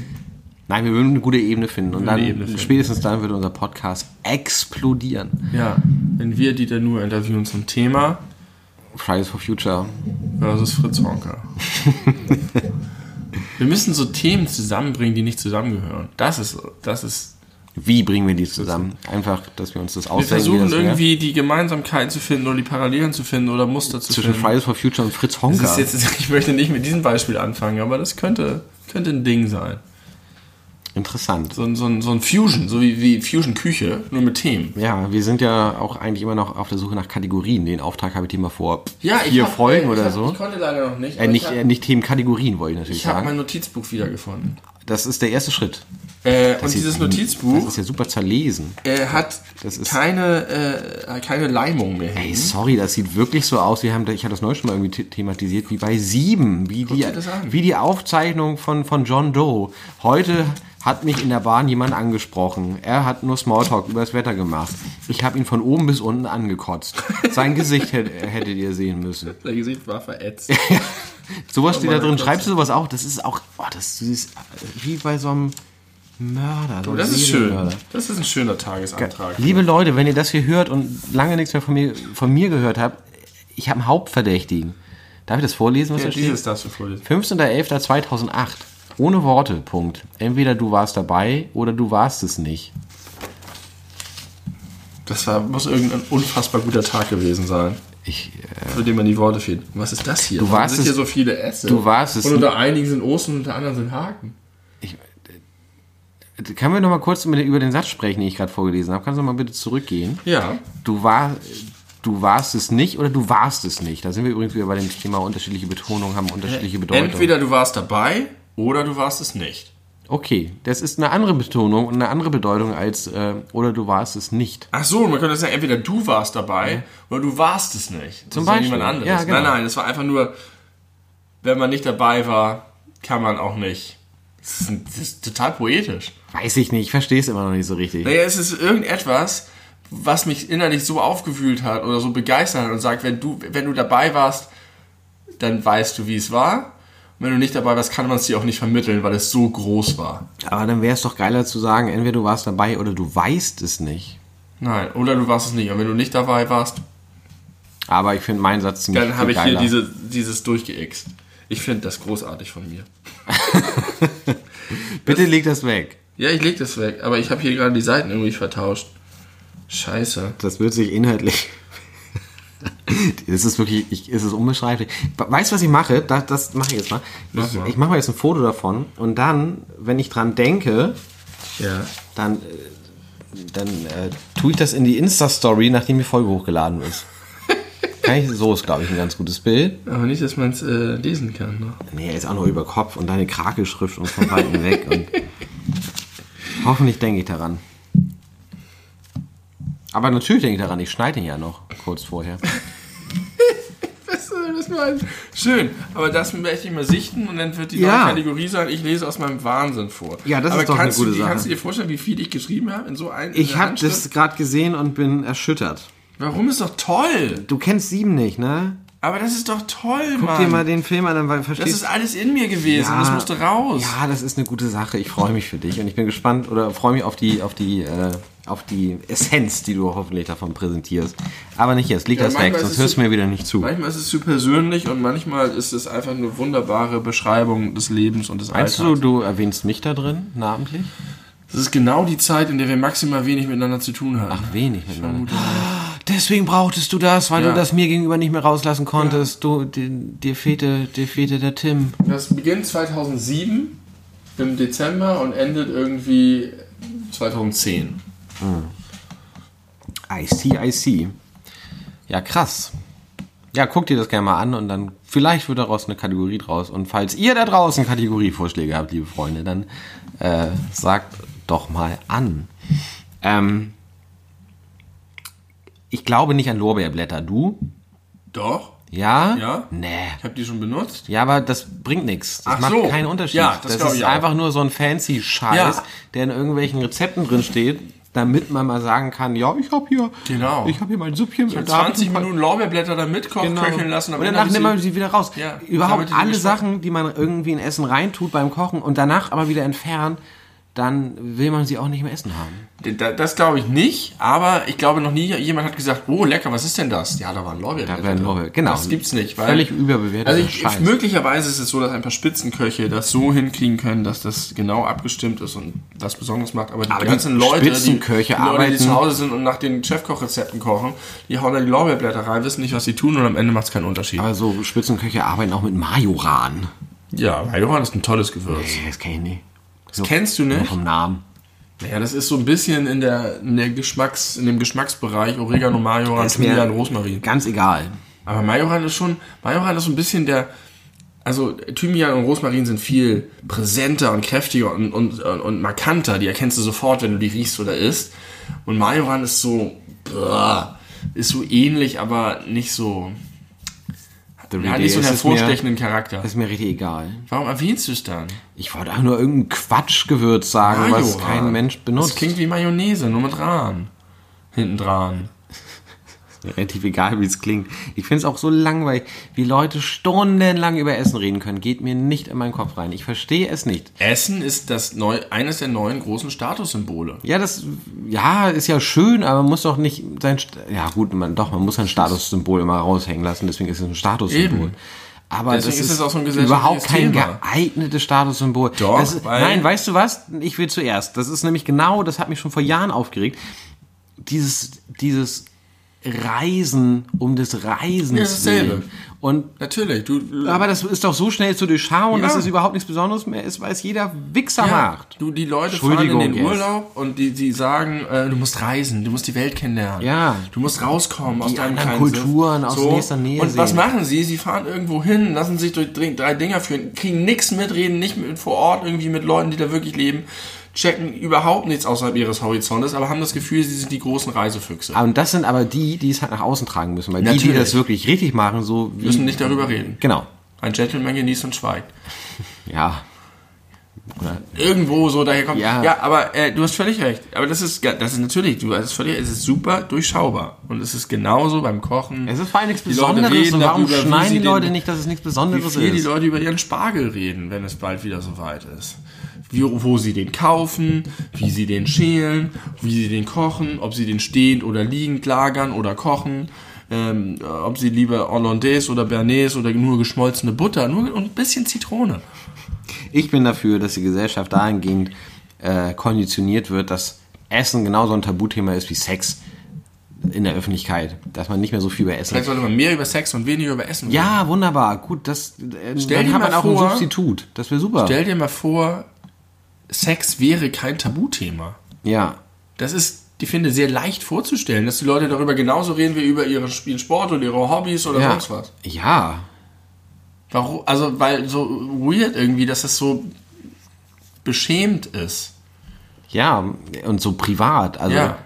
Nein, wir würden eine gute Ebene finden und dann finden. spätestens dann würde unser Podcast explodieren. Ja, wenn wir Dieter nur interviewen zum Thema Fridays for Future. versus Fritz Honka. wir müssen so Themen zusammenbringen, die nicht zusammengehören. Das ist, das ist. Wie bringen wir die zusammen? Einfach, dass wir uns das Wir ausdenken. wie versuchen das irgendwie die Gemeinsamkeiten zu finden oder die Parallelen zu finden oder Muster zu zwischen finden. Fridays for Future und Fritz Das Honka. ist jetzt, ich möchte nicht mit diesem Beispiel anfangen, aber das könnte, könnte ein Ding sein. Interessant. So ein, so ein, so ein Fusion, so wie, wie Fusion-Küche, nur mit Themen. Ja, wir sind ja auch eigentlich immer noch auf der Suche nach Kategorien. Den Auftrag habe ich dir mal vor Ja, vier hab- Folgen ich oder hab, so. Ich konnte leider noch nicht. Äh, nicht, ich äh, habe nicht Themenkategorien, wollte ich natürlich ich hab sagen. mein Notizbuch wiedergefunden. Das ist der erste Schritt. Äh, und dieses Notizbuch Das ist ja super zerlesen. äh, hat keine, äh, keine Leimung mehr. Ey, sorry, das sieht wirklich so aus. Wir haben, ich hatte das neulich schon mal irgendwie the- thematisiert, wie bei Sieben. Wie die, wie die Aufzeichnung von, von John Doe. Heute hat mich in der Bahn jemand angesprochen. Er hat nur Smalltalk über das Wetter gemacht. Ich habe ihn von oben bis unten angekotzt. Sein Gesicht hätt, hättet ihr sehen müssen. Sein Gesicht war verätzt. Sowas steht da drin. Schreibst du sowas auch? Das ist auch, oh, das ist wie bei so einem Mörder. So Oh, das ist schön. Das ist ein schöner Tagesantrag. Liebe Leute, wenn ihr das hier hört und lange nichts mehr von mir, von mir gehört habt, ich habe einen Hauptverdächtigen. Darf ich das vorlesen, was Ja, da steht? dieses darfst du vorlesen. 15.11.2008. Ohne Worte, Punkt. Entweder du warst dabei oder du warst es nicht. Das war, muss irgendein unfassbar guter Tag gewesen sein, Ich, äh, für den man die Worte fehlt. Was ist das hier? Du warst sind hier es- so viele Äste. du warst es Und unter einigen sind Osten und unter anderen sind Haken. können wir noch mal kurz über den Satz sprechen, den ich gerade vorgelesen habe? Kannst du mal bitte zurückgehen? Ja. Du, war, du warst es nicht oder du warst es nicht. Da sind wir übrigens wieder bei dem Thema unterschiedliche Betonungen haben unterschiedliche Bedeutung. Entweder du warst dabei oder du warst es nicht. Okay, das ist eine andere Betonung und eine andere Bedeutung als äh, oder du warst es nicht. Ach so, man könnte sagen, entweder du warst dabei oder du warst es nicht. Das Zum ja Beispiel. niemand anderes. Ja, genau. Nein, nein, es war einfach nur, wenn man nicht dabei war, kann man auch nicht. Das ist, das ist total poetisch. Weiß ich nicht, ich verstehe es immer noch nicht so richtig. Naja, es ist irgendetwas, was mich innerlich so aufgewühlt hat oder so begeistert hat und sagt, wenn du, wenn du dabei warst, dann weißt du, wie es war. Wenn du nicht dabei warst, kann man es dir auch nicht vermitteln, weil es so groß war. Aber dann wäre es doch geiler zu sagen, entweder du warst dabei oder du weißt es nicht. Nein, oder du warst es nicht. Und wenn du nicht dabei warst, Aber ich finde meinen Satz ziemlich dann habe ich hier diese, dieses durchgeixt. Ich finde das großartig von mir. Bitte leg das weg. Ja, ich leg das weg, aber ich habe hier gerade die Seiten irgendwie vertauscht. Scheiße. Das wird sich inhaltlich. Das ist wirklich, ich, es ist unbeschreiblich. Weißt du, was ich mache? Das, das mache ich jetzt mal. Ich, ich mache mal jetzt ein Foto davon und dann, wenn ich dran denke, Ja. dann, äh, dann äh, tue ich das in die Insta-Story, nachdem die Folge hochgeladen ist. Ich, so ist, glaube ich, ein ganz gutes Bild. Aber nicht, dass man es äh, lesen kann. Ne? Nee, er ist auch nur über Kopf und deine Krakelschrift und von Weitem weg. Und hoffentlich denke ich daran. Aber natürlich denke ich daran, ich schneide ihn ja noch kurz vorher. Das, das schön, aber das möchte ich mal sichten und dann wird die Ja. neue Kategorie sein, ich lese aus meinem Wahnsinn vor. Ja, das aber ist doch eine kannst gute du, Sache. Kannst du dir vorstellen, wie viel ich geschrieben habe in so einem Ich habe das gerade gesehen und bin erschüttert. Warum ist doch toll? Du kennst sieben nicht, ne? Aber das ist doch toll, Guck Mann. dir mal den Film an, dann das verstehst ist alles in mir gewesen, Ja. das musste raus. Ja, das ist eine gute Sache. Ich freue mich für dich und ich bin gespannt oder freue mich auf die, auf die, äh, auf die Essenz, die du hoffentlich davon präsentierst. Aber nicht jetzt, leg Ja, das weg, sonst hörst du mir wieder nicht zu. Manchmal ist es zu persönlich und manchmal ist es einfach eine wunderbare Beschreibung des Lebens und des Meinst Alltags. du, du erwähnst mich da drin, namentlich? Das ist genau die Zeit, in der wir maximal wenig miteinander zu tun haben. Ach, wenig miteinander. Deswegen brauchtest du das, weil Ja. du das mir gegenüber nicht mehr rauslassen konntest. Du, dir, dir, fehlte, dir fehlte der Tim. Das beginnt 2007 im Dezember und endet irgendwie 2010. I see, I see. Ja, krass. Ja, guck dir das gerne mal an und dann vielleicht wird daraus eine Kategorie draus. Und falls ihr da draußen Kategorievorschläge habt, liebe Freunde, dann äh, sagt doch mal an. Ähm, ich glaube nicht an Lorbeerblätter. Du? Doch? Ja? Ja? Nee. Ich habe die schon benutzt. Ja, aber das bringt nichts. Das Ach macht so. keinen Unterschied. Ja, das das ist einfach nur so ein fancy Scheiß, Ja. der in irgendwelchen Rezepten drin steht, damit man mal sagen kann, ja, ich habe hier, Genau. ich habe hier mein Süppchen. Ich habe da hab ich 20 ein paar- Minuten Lorbeerblätter da mitkochen, Genau. köcheln lassen. und danach ich nimmt man sie- wieder raus. Ja, damit Überhaupt alle Sachen, die man irgendwie in Essen reintut beim Kochen und danach aber wieder entfernt, dann will man sie auch nicht mehr essen haben. Da- Das glaube ich nicht, aber ich glaube noch nie jemand hat gesagt, oh lecker, was ist denn das? Ja, da waren Lorbeerblätter. Da waren Lorbeer- genau. Das gibt's nicht. Weil, Völlig überbewertet. Also ich, möglicherweise ist es so, dass ein paar Spitzenköche das so hinkriegen können, dass das genau abgestimmt ist und das Besonderes macht. Aber die Aber die ganzen Leute, Spitzenköche die, die Leute, die zu Hause sind und nach den Chefkochrezepten kochen, die hauen da die Lorbeerblätter rein, wissen nicht, was sie tun und am Ende macht es keinen Unterschied. aber so Spitzenköche arbeiten auch mit Majoran. ja, Majoran ist ein tolles Gewürz. Nee, das kenn ich nicht. Das kennst du nicht? vom Namen. Ja, das ist so ein bisschen in der, in der Geschmacks, in dem Geschmacksbereich Oregano, Majoran, Thymian, Rosmarin. Ganz egal. Aber Majoran ist schon, Majoran ist so ein bisschen der, also Thymian und Rosmarin sind viel präsenter und kräftiger und, und, und, markanter. Die erkennst du sofort, wenn du die riechst oder isst. Und Majoran ist so, ist so ähnlich, aber nicht so, The ja, nicht so einen hervorstechenden Charakter. Das ist mir richtig egal. Warum erwähnst du es dann? Ich wollte auch nur irgendein Quatschgewürz sagen, was Majoran. kein Mensch Das benutzt. klingt wie Mayonnaise, nur mit Rahn. Hinten dran. Relativ egal, wie es klingt. Ich finde es auch so langweilig, wie Leute stundenlang über Essen reden können. Geht mir nicht in meinen Kopf rein. Ich verstehe es nicht. Essen ist das neu, eines der neuen großen Statussymbole. Ja, das, ja, ist ja schön, aber man muss doch nicht sein, ja gut, man, doch, man muss sein Statussymbol immer raushängen lassen, deswegen ist es ein Statussymbol. Eben. Aber Deswegen das ist ist, auch so ein überhaupt kein Thema. geeignetes Statussymbol. Doch, ist, nein, weißt du was? Ich will zuerst. Das ist nämlich genau, das hat mich schon vor Jahren aufgeregt. Dieses, dieses Reisen um des Reisens Ja, dasselbe. willen. Und Natürlich, du. aber das ist doch so schnell zu durchschauen, Ja. dass es überhaupt nichts Besonderes mehr ist, weil es jeder Wichser Ja, macht. du, die Leute fahren in den. Urlaub und die, die sagen, äh, du musst reisen, du musst die Welt kennenlernen. Ja. Du musst rauskommen aus Die deinem anderen kleinen Kulturen aus nächster Nähe Und was sehen. machen sie? Sie fahren irgendwo hin, lassen sich durch drei drei Dinger führen, kriegen nichts mitreden, nicht mit vor Ort irgendwie mit Leuten, die da wirklich leben, checken überhaupt nichts außerhalb ihres Horizontes, aber haben das Gefühl, sie sind die großen Reisefüchse. Und das sind aber die, die es halt nach außen tragen müssen. Weil die, die Natürlich. das wirklich richtig machen, so wie. müssen nicht darüber reden. Genau. Ein Gentleman genießt und schweigt. Ja. Oder irgendwo so daher kommt. Ja. Ja, aber äh, du hast völlig recht. Aber das ist, das ist natürlich, du hast völlig, es ist super durchschaubar. Und es ist genauso beim Kochen. Es ist vor allem nichts Die Besonderes. Und warum darüber, wie schneiden die Leute den- nicht, dass es nichts wie Besonderes viel die ist? Leute über ihren Spargel reden, wenn es bald wieder soweit ist. Wie, wo sie den kaufen, wie sie den schälen, wie sie den kochen, ob sie den stehend oder liegend lagern oder kochen, ähm, äh, ob sie lieber Hollandaise oder Bernays oder nur geschmolzene Butter, nur und ein bisschen Zitrone. Ich bin dafür, dass die Gesellschaft dahingehend äh, konditioniert wird, dass Essen genauso ein Tabuthema ist wie Sex in der Öffentlichkeit. Dass man nicht mehr so viel über Essen. Vielleicht sollte man mehr über Sex und weniger über Essen reden. Ja, wunderbar. Gut, das, äh, Stell dann dir hat man mal auch ein vor- Substitut. Das wäre super. Stell dir mal vor, Sex wäre kein Tabuthema. ja. Das ist, ich finde, sehr leicht vorzustellen, dass die Leute darüber genauso reden wie über ihre Spielen Sport oder ihre Hobbys oder Ja. sonst was. Ja. Warum? Also, weil so weird irgendwie, dass das so beschämt ist. Ja. Und so privat. Also Ja.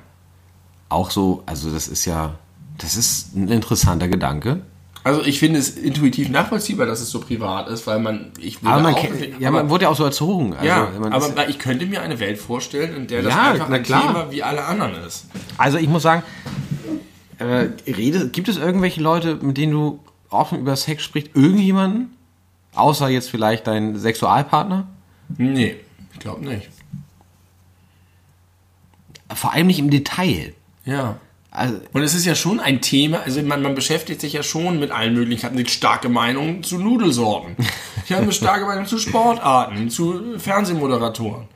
auch so, also das ist ja, das ist ein interessanter Gedanke. Also ich finde es intuitiv nachvollziehbar, dass es so privat ist, weil man, ich würde Aber man, auch, kennt, ja, aber- man wurde ja auch so erzogen. Also, ja, aber ich könnte mir eine Welt vorstellen, in der das Ja, einfach ein klar. Thema wie alle anderen ist. also ich muss sagen, äh, rede, gibt es irgendwelche Leute, mit denen du offen über Sex sprichst? Irgendjemanden? Außer jetzt vielleicht dein Sexualpartner? Nee, ich glaube nicht. Vor allem nicht im Detail. Ja. Also, Und es ist ja schon ein Thema, also man, man beschäftigt sich ja schon mit allen möglichen, ich habe eine starke Meinung zu Nudelsorten. Ich habe eine starke Meinung zu Sportarten, zu Fernsehmoderatoren.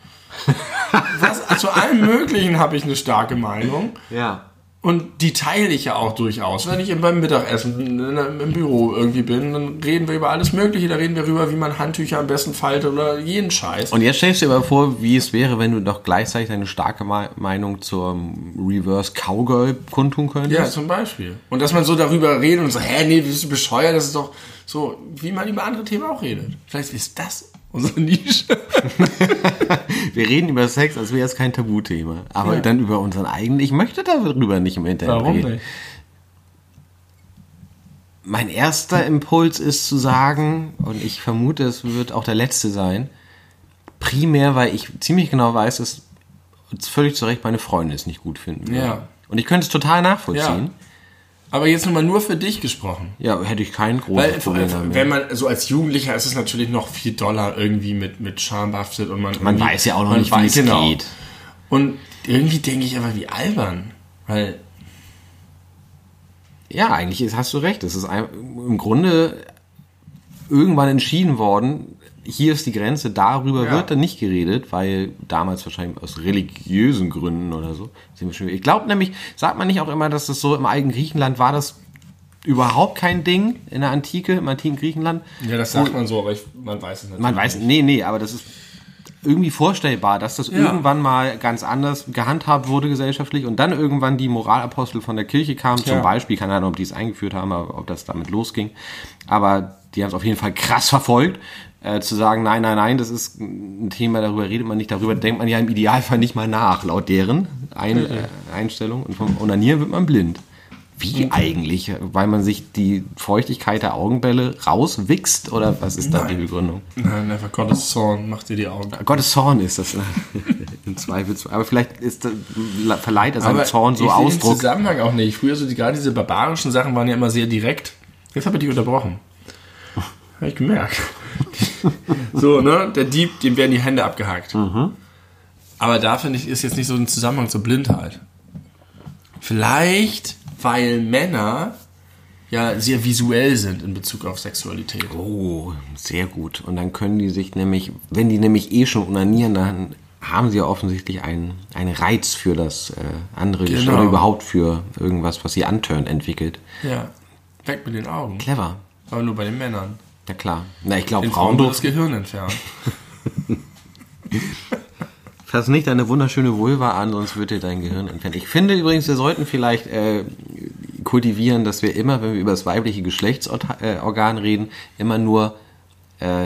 Was, zu allem Möglichen habe ich eine starke Meinung. ja. Und die teile ich ja auch durchaus. Wenn ich beim Mittagessen im Büro irgendwie bin, dann reden wir über alles Mögliche. Da reden wir darüber, wie man Handtücher am besten faltet oder jeden Scheiß. Und jetzt stellst du dir aber vor, wie es wäre, wenn du doch gleichzeitig deine starke Me- Meinung zur Reverse Cowgirl kundtun könntest. Ja, zum Beispiel. Und dass man so darüber redet und so, hä, nee, bist du bescheuert? Das ist doch so, wie man über andere Themen auch redet. Vielleicht ist das unsere Nische. Wir reden über Sex, als wäre es kein Tabuthema. Aber Ja. dann über unseren eigenen. Ich möchte darüber nicht im Internet reden. Mein erster Impuls ist zu sagen, und ich vermute, es wird auch der letzte sein, primär, weil ich ziemlich genau weiß, dass völlig zu Recht meine Freundin es nicht gut finden. Ja. Und ich könnte es total nachvollziehen. Aber jetzt nochmal nur für dich gesprochen. Ja, hätte ich kein großes Weil, Problem damit. wenn man, so als Jugendlicher ist es natürlich noch viel doller irgendwie mit, mit Scham behaftet und man. Man weiß ja auch noch nicht, wie weiß- genau. es geht. Und irgendwie denke ich aber, wie albern. Weil, Ja, eigentlich ist, hast du recht. Es ist ein, im Grunde irgendwann entschieden worden, hier ist die Grenze, darüber Ja. wird dann nicht geredet, weil damals wahrscheinlich aus religiösen Gründen oder so. Ich glaube nämlich, sagt man nicht auch immer, dass das so im alten Griechenland war das überhaupt kein Ding in der Antike, im antiken Griechenland? ja, das sagt man so, aber ich, man weiß es natürlich. Man weiß, nee, nee, aber das ist irgendwie vorstellbar, dass das Ja. irgendwann mal ganz anders gehandhabt wurde gesellschaftlich und dann irgendwann die Moralapostel von der Kirche kamen, zum Ja. Beispiel, keine Ahnung, ob die es eingeführt haben, aber ob das damit losging, aber die haben es auf jeden Fall krass verfolgt, äh, zu sagen, nein, nein, nein, das ist ein Thema, darüber redet man nicht, darüber denkt man ja im Idealfall nicht mal nach, laut deren Ein äh, Einstellung und vom Onanieren wird man blind. Wie eigentlich? Weil man sich die Feuchtigkeit der Augenbälle rauswichst? Oder was ist da die. Begründung? Nein, einfach Gottes Zorn macht dir die Augen. Gottes Zorn ist das. Im Zweifelsfall. Aber vielleicht ist, das- verleiht er seinem Zorn so ich Ausdruck. Zusammenhang auch nicht. Früher so die, gerade diese barbarischen Sachen waren ja immer sehr direkt. Jetzt habe ich dich unterbrochen. Habe ich gemerkt. So, ne? Der Dieb, dem werden die Hände abgehackt. Mhm. Aber da finde ich, ist jetzt nicht so ein Zusammenhang zur Blindheit. Vielleicht, weil Männer ja sehr visuell sind in Bezug auf Sexualität. Oh, sehr gut. Und dann können die sich nämlich, wenn die nämlich eh schon unanieren, dann haben sie ja offensichtlich einen, einen Reiz für das äh, andere Geschlecht Genau. oder überhaupt für irgendwas, was sie antörnt, entwickelt. Ja. Weg mit den Augen. Clever. Aber nur bei den Männern. Ja klar. Na, ich glaube, Frauen wird das. Gehirn entfernen. Fass nicht deine wunderschöne Vulva an, sonst wird dir dein Gehirn entfernt. Ich finde übrigens, wir sollten vielleicht äh, kultivieren, dass wir immer, wenn wir über das weibliche Geschlechtsorgan reden, immer nur äh,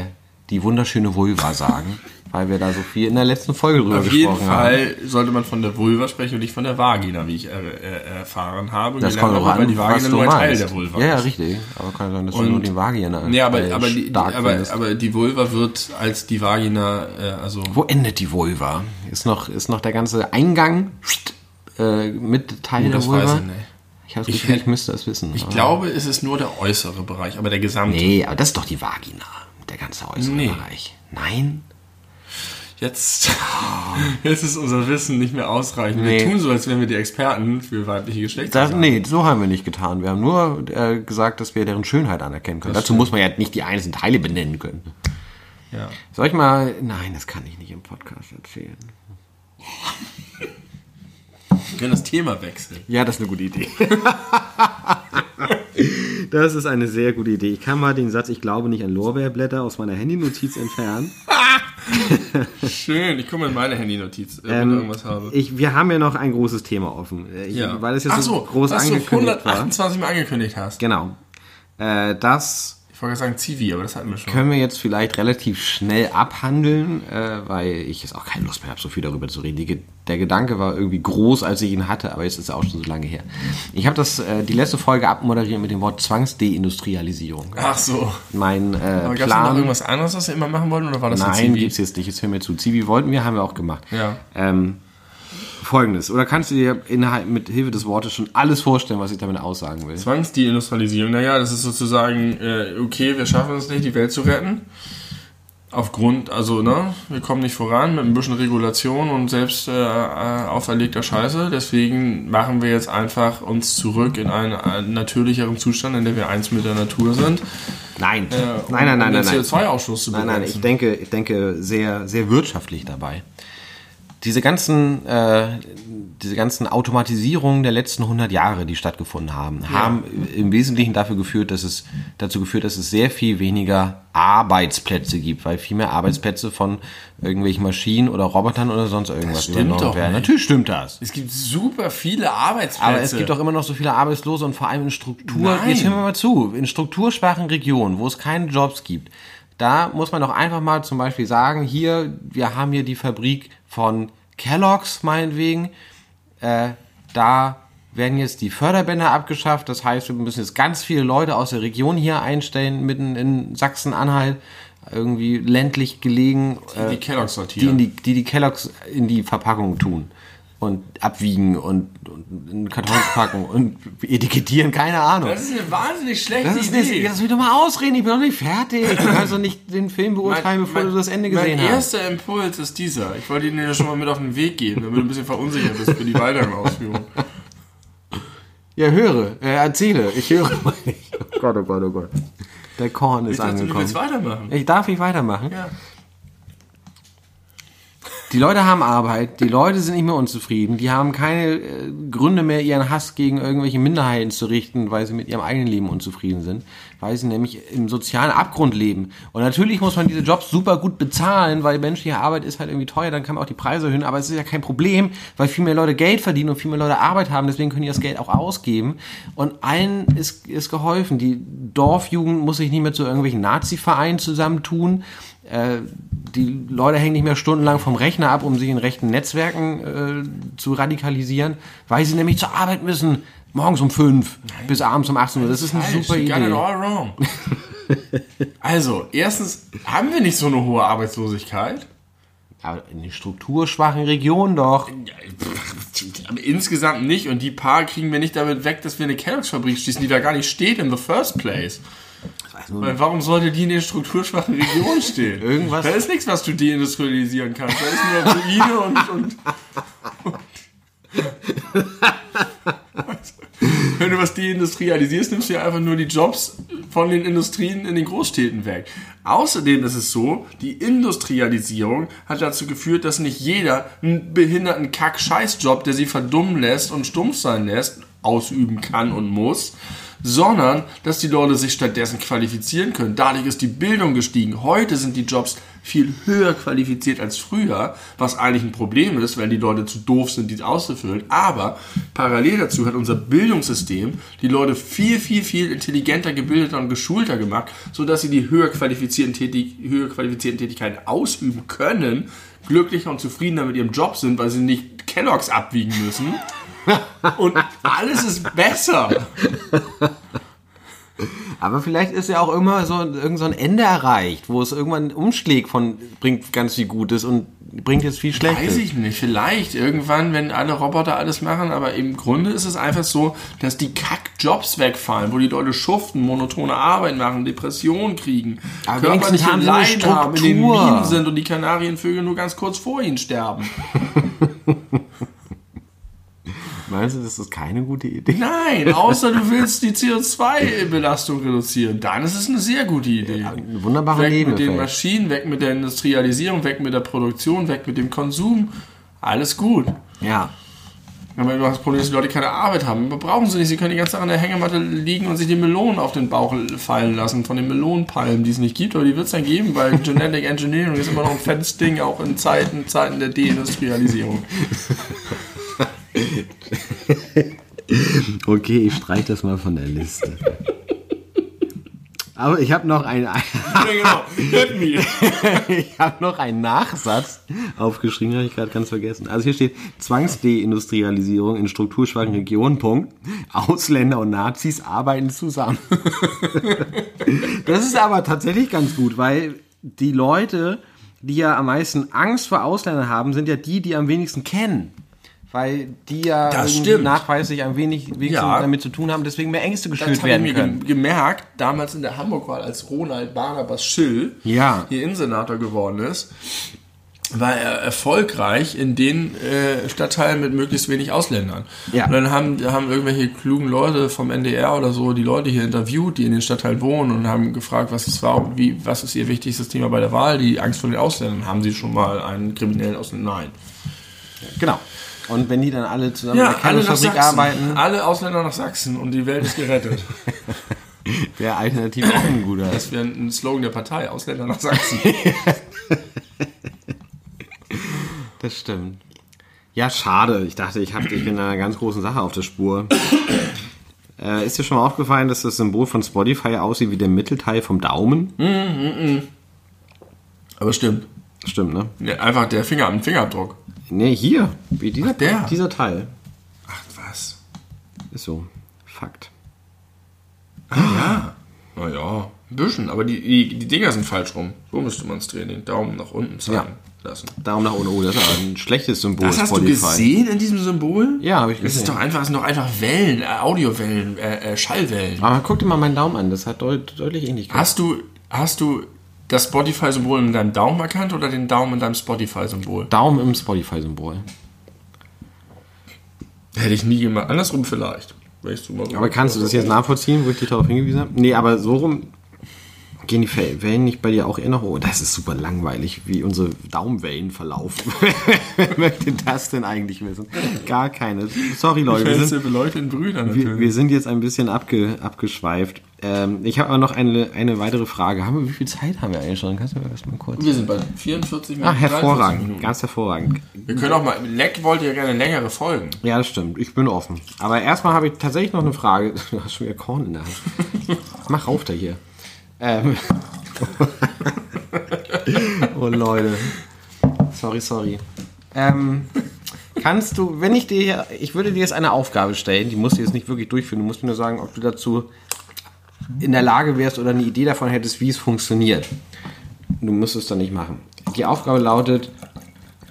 die wunderschöne Vulva sagen, weil wir da so viel in der letzten Folge drüber Auf jeden gesprochen haben. Fall sollte man von der Vulva sprechen und nicht von der Vagina, wie ich äh, äh, erfahren habe. Das kommt auch habe, weil an, die Vagina nur ein Teil der Vulva Ja, ja, ist. richtig. Aber kann sein, dass Und- nur die Vagina Nee, aber, äh, aber, die, aber, aber die Vulva wird als die Vagina, äh, also Wo endet die Vulva? Ist noch, ist noch der ganze Eingang äh, mit Teil Oh, der das Vulva? weiß ich nicht. Ich habe das Ich Gefühl, hätt- ich müsste das wissen. Ich aber- glaube, es ist nur der äußere Bereich, aber der gesamte. Nee, aber das ist doch die Vagina. Der ganze äußere Nee. Bereich. Nein? Jetzt, jetzt ist unser Wissen nicht mehr ausreichend. Nee. Wir tun so, als wären wir die Experten für weibliche Das, Geschlechtsorgane. nee, so haben wir nicht getan. Wir haben nur äh, gesagt, dass wir deren Schönheit anerkennen können. Dazu muss man ja nicht die einzelnen Teile benennen können. Ja. Soll ich mal. Nein, das kann ich nicht im Podcast erzählen. Wir können das Thema wechseln. Ja, das ist eine gute Idee. das ist eine sehr gute Idee. Ich kann mal den Satz, ich glaube nicht an Lorbeerblätter, aus meiner Handynotiz entfernen. Schön, ich gucke mal in meine Handynotiz, äh, wenn Ähm, ich irgendwas habe. Ich, wir haben ja noch ein großes Thema offen. Äh, Ich, Ja. Weil es jetzt so so, groß was du angekündigt war. 128 Mal angekündigt hast. Genau. Äh, das wollte sagen Zivi, aber das hatten wir schon. können wir jetzt vielleicht relativ schnell abhandeln, äh, weil ich jetzt auch keine Lust mehr habe, so viel darüber zu reden. Die, der Gedanke war irgendwie groß, als ich ihn hatte, aber jetzt ist er auch schon so lange her. Ich habe das äh, die letzte Folge abmoderiert mit dem Wort Zwangsdeindustrialisierung. Ach so. Mein äh, Aber gab es noch Plan. irgendwas anderes, was wir immer machen wollten, oder war das Nein, gibt's jetzt nicht. Jetzt hör mir zu. Zivi wollten wir, haben wir auch gemacht. Ja. Ähm, Folgendes. Oder kannst du dir innerhalb mit Hilfe des Wortes schon alles vorstellen, was ich damit aussagen will? Zwangsdeindustrialisierung, naja, das ist sozusagen, äh, okay, wir schaffen es nicht, die Welt zu retten. Aufgrund, also, ne, wir kommen nicht voran mit ein bisschen Regulation und selbst äh, äh, auferlegter Scheiße. Deswegen machen wir jetzt einfach uns zurück in einen, einen natürlicheren Zustand, in dem wir eins mit der Natur sind. Nein. Äh, nein, um- nein, nein, um nein, nein. CO2-Ausstoß zu Nein, nein, begrenzen. ich denke, ich denke sehr, sehr wirtschaftlich dabei. Diese ganzen, äh, diese ganzen Automatisierungen der letzten 100 Jahre, die stattgefunden haben, haben im Wesentlichen dafür geführt, dass es dazu geführt, dass es sehr viel weniger Arbeitsplätze gibt, weil viel mehr Arbeitsplätze von irgendwelchen Maschinen oder Robotern oder sonst irgendwas stimmt übernommen doch werden. nicht. Natürlich stimmt das. Es gibt super viele Arbeitsplätze. Aber es gibt auch immer noch so viele Arbeitslose und vor allem in Struktur. Nein. Jetzt hören wir mal zu. In strukturschwachen Regionen, wo es keine Jobs gibt, da muss man doch einfach mal zum Beispiel sagen, hier, wir haben hier die Fabrik von Kellogg's meinetwegen. Äh, da werden jetzt die Förderbänder abgeschafft. Das heißt, wir müssen jetzt ganz viele Leute aus der Region hier einstellen, mitten in Sachsen-Anhalt, irgendwie ländlich gelegen. äh, die Kelloggs die, sortieren. in die, die die Kelloggs in die Verpackung tun und abwiegen und, und in Kartons packen und etikettieren, keine Ahnung. Das ist eine wahnsinnig schlechte Das ist Idee. nicht, das will doch mal ausreden, ich bin noch nicht fertig. Du kannst doch nicht den Film beurteilen, bevor du das Ende gesehen mein hast. erster Impuls ist dieser. Ich wollte ihn dir schon mal mit auf den Weg geben, damit du ein bisschen verunsichert bist für die weiteren Ausführungen. Ja, höre, äh, erzähle, ich höre mal nicht. Oh Gott, oh Gott, oh Gott. Der Korn ist Ich dachte, du angekommen. willst weitermachen. Ich darf ich weitermachen? Ja. Die Leute haben Arbeit, die Leute sind nicht mehr unzufrieden, die haben keine äh, Gründe mehr, ihren Hass gegen irgendwelche Minderheiten zu richten, weil sie mit ihrem eigenen Leben unzufrieden sind, weil sie nämlich im sozialen Abgrund leben. Und natürlich muss man diese Jobs super gut bezahlen, weil menschliche Arbeit ist halt irgendwie teuer, dann kann man auch die Preise erhöhen, aber es ist ja kein Problem, weil viel mehr Leute Geld verdienen und viel mehr Leute Arbeit haben, deswegen können die das Geld auch ausgeben. Und allen ist, ist geholfen. Die Dorfjugend muss sich nicht mehr zu irgendwelchen Nazi-Vereinen zusammentun. Äh, die Leute hängen nicht mehr stundenlang vom Rechner ab, um sich in rechten Netzwerken äh, zu radikalisieren, weil sie nämlich zur Arbeit müssen. Morgens um fünf bis abends um 18 Uhr. Das ist eine Falsch, super you got it Idee. all wrong. also, erstens haben wir nicht so eine hohe Arbeitslosigkeit. Aber in den strukturschwachen Regionen doch. Aber insgesamt nicht und die paar kriegen wir nicht damit weg, dass wir eine Kelloggs-Fabrik schließen, die da gar nicht steht in the first place. Weil warum sollte die in den strukturschwachen Regionen stehen? Irgendwas- Da ist nichts, was du deindustrialisieren kannst. Da ist nur Ruine und, und, und wenn du was deindustrialisierst, nimmst du ja einfach nur die Jobs von den Industrien in den Großstädten weg. Außerdem ist es so, die Industrialisierung hat dazu geführt, dass nicht jeder einen behinderten Kack-Scheiß-Job, der sie verdummen lässt und stumpf sein lässt, ausüben kann und muss, sondern dass die Leute sich stattdessen qualifizieren können. Dadurch ist die Bildung gestiegen. Heute sind die Jobs viel höher qualifiziert als früher, was eigentlich ein Problem ist, weil die Leute zu doof sind, die auszufüllen. Aber parallel dazu hat unser Bildungssystem die Leute viel, viel, viel intelligenter, gebildeter und geschulter gemacht, sodass sie die höher qualifizierten, Tätig höher qualifizierten Tätigkeiten ausüben können, glücklicher und zufriedener mit ihrem Job sind, weil sie nicht Kelloggs abwiegen müssen. Und alles ist besser. Aber vielleicht ist ja auch immer so, irgend so ein Ende erreicht, wo es irgendwann einen Umschläg von bringt ganz viel Gutes und bringt jetzt viel Schlechtes. Weiß ich nicht. Vielleicht irgendwann, wenn alle Roboter alles machen, aber im Grunde ist es einfach so, dass die Kack-Jobs wegfallen, wo die Leute schuften, monotone Arbeit machen, Depressionen kriegen, Aber wenigstens haben Leiden haben, in den. Minen sind und die Kanarienvögel nur ganz kurz vor ihnen sterben. Meinst du, das ist keine gute Idee? Nein, außer du willst die CO2-Belastung reduzieren. Dann ist es eine sehr gute Idee. Ein wunderbarer weg mit den Nebeneffekt. Maschinen, weg mit der Industrialisierung, weg mit der Produktion, weg mit dem Konsum. Alles gut. Ja. Aber du hast das Problem, dass die Leute keine Arbeit haben. Aber brauchen sie nicht. Sie können die ganze Zeit an der Hängematte liegen und sich die Melonen auf den Bauch fallen lassen von den Melonenpalmen, die es nicht gibt. Aber die wird es dann geben, weil Genetic Engineering ist immer noch ein fettes Ding, auch in Zeiten, Zeiten der Deindustrialisierung. Okay, ich streich das mal von der Liste. Aber ich habe noch einen, ja, genau. Ich habe noch einen Nachsatz aufgeschrieben, habe ich gerade ganz vergessen. Also hier steht Zwangsdeindustrialisierung in strukturschwachen Regionen. Punkt. Ausländer und Nazis arbeiten zusammen. das ist aber tatsächlich ganz gut, weil die Leute, die ja am meisten Angst vor Ausländern haben, sind ja die, die am wenigsten kennen. Weil die ja nachweislich am wenig, Ja. damit zu tun haben, deswegen mehr Ängste geschürt habe ich werden mir können. gemerkt, damals in der Hamburg-Wahl, als Ronald Barnabas Schill Ja. hier Innensenator geworden ist, war er erfolgreich in den äh, Stadtteilen mit möglichst wenig Ausländern. Ja. Und dann haben, haben irgendwelche klugen Leute vom NDR oder so die Leute hier interviewt, die in den Stadtteilen wohnen und haben gefragt, was ist, war, wie, was ist ihr wichtigstes Thema bei der Wahl? Die Angst vor den Ausländern. Haben sie schon mal einen kriminellen Ausländer? Nein. Genau. Und wenn die dann alle zusammen Ja, in der Kernfabrik arbeiten, Alle Ausländer nach Sachsen und die Welt ist gerettet. wäre alternativ auch ein guter. Das wäre ein Slogan der Partei, Ausländer nach Sachsen. Das stimmt. Ja, schade. Ich dachte, ich, hab, ich bin in einer ganz großen Sache auf der Spur. äh, ist dir schon mal aufgefallen, dass das Symbol von Spotify aussieht wie der Mittelteil vom Daumen? Aber stimmt. Stimmt, ne? Ja, einfach der Finger am Fingerabdruck. Ne, hier. Wie dieser, Ach, der. dieser Teil. Ach was. Ist so. Fakt. Ja. Naja, ein bisschen. Aber die, die, die Dinger sind falsch rum. So müsste man es drehen, den Daumen nach unten zeigen lassen. Daumen nach unten. Oh, das ist ein schlechtes Symbol. Das hast du Spotify. gesehen in diesem Symbol? Ja, habe ich Das ist gesehen. doch einfach, das sind doch einfach Wellen, äh, Audiowellen, äh, äh, Schallwellen. Aber guck dir mal meinen Daumen an. Das hat deut deutlich Ähnlichkeit. Hast du, hast du das Spotify-Symbol in deinem Daumen erkannt oder den Daumen in deinem Spotify-Symbol? Daumen im Spotify-Symbol. Hätte ich nie gemacht. Andersrum vielleicht. Weißt du mal. Aber kannst du das jetzt nachvollziehen, wo ich dich darauf hingewiesen habe? Nee, aber so rum gehen die Wellen nicht bei dir auch eher noch. Oh, das ist super langweilig, wie unsere Daumenwellen verlaufen. Wer möchte das denn eigentlich wissen? Gar keine. Sorry, Leute. Wir sind, Leute in Brüdern wir, wir sind jetzt ein bisschen abge, abgeschweift. Ähm, ich habe aber noch eine, eine weitere Frage. Haben wir, wie viel Zeit haben wir eigentlich schon? Kannst du mir das mal kurz. Wir sind bei 44 Minuten. Ah, 43 hervorragend. Minuten. Ganz hervorragend. Wir können auch mal. Leck wollte ja gerne längere Folgen. Ja, das stimmt. Ich bin offen. Aber erstmal habe ich tatsächlich noch eine Frage. Du hast schon wieder Korn in der Hand. Mach auf da hier. Ähm. oh Leute. Sorry, sorry. Ähm, kannst du, wenn ich dir, ich würde dir jetzt eine Aufgabe stellen, die musst du jetzt nicht wirklich durchführen, du musst mir nur sagen, ob du dazu in der Lage wärst oder eine Idee davon hättest, wie es funktioniert. Du musst es dann nicht machen. Die Aufgabe lautet,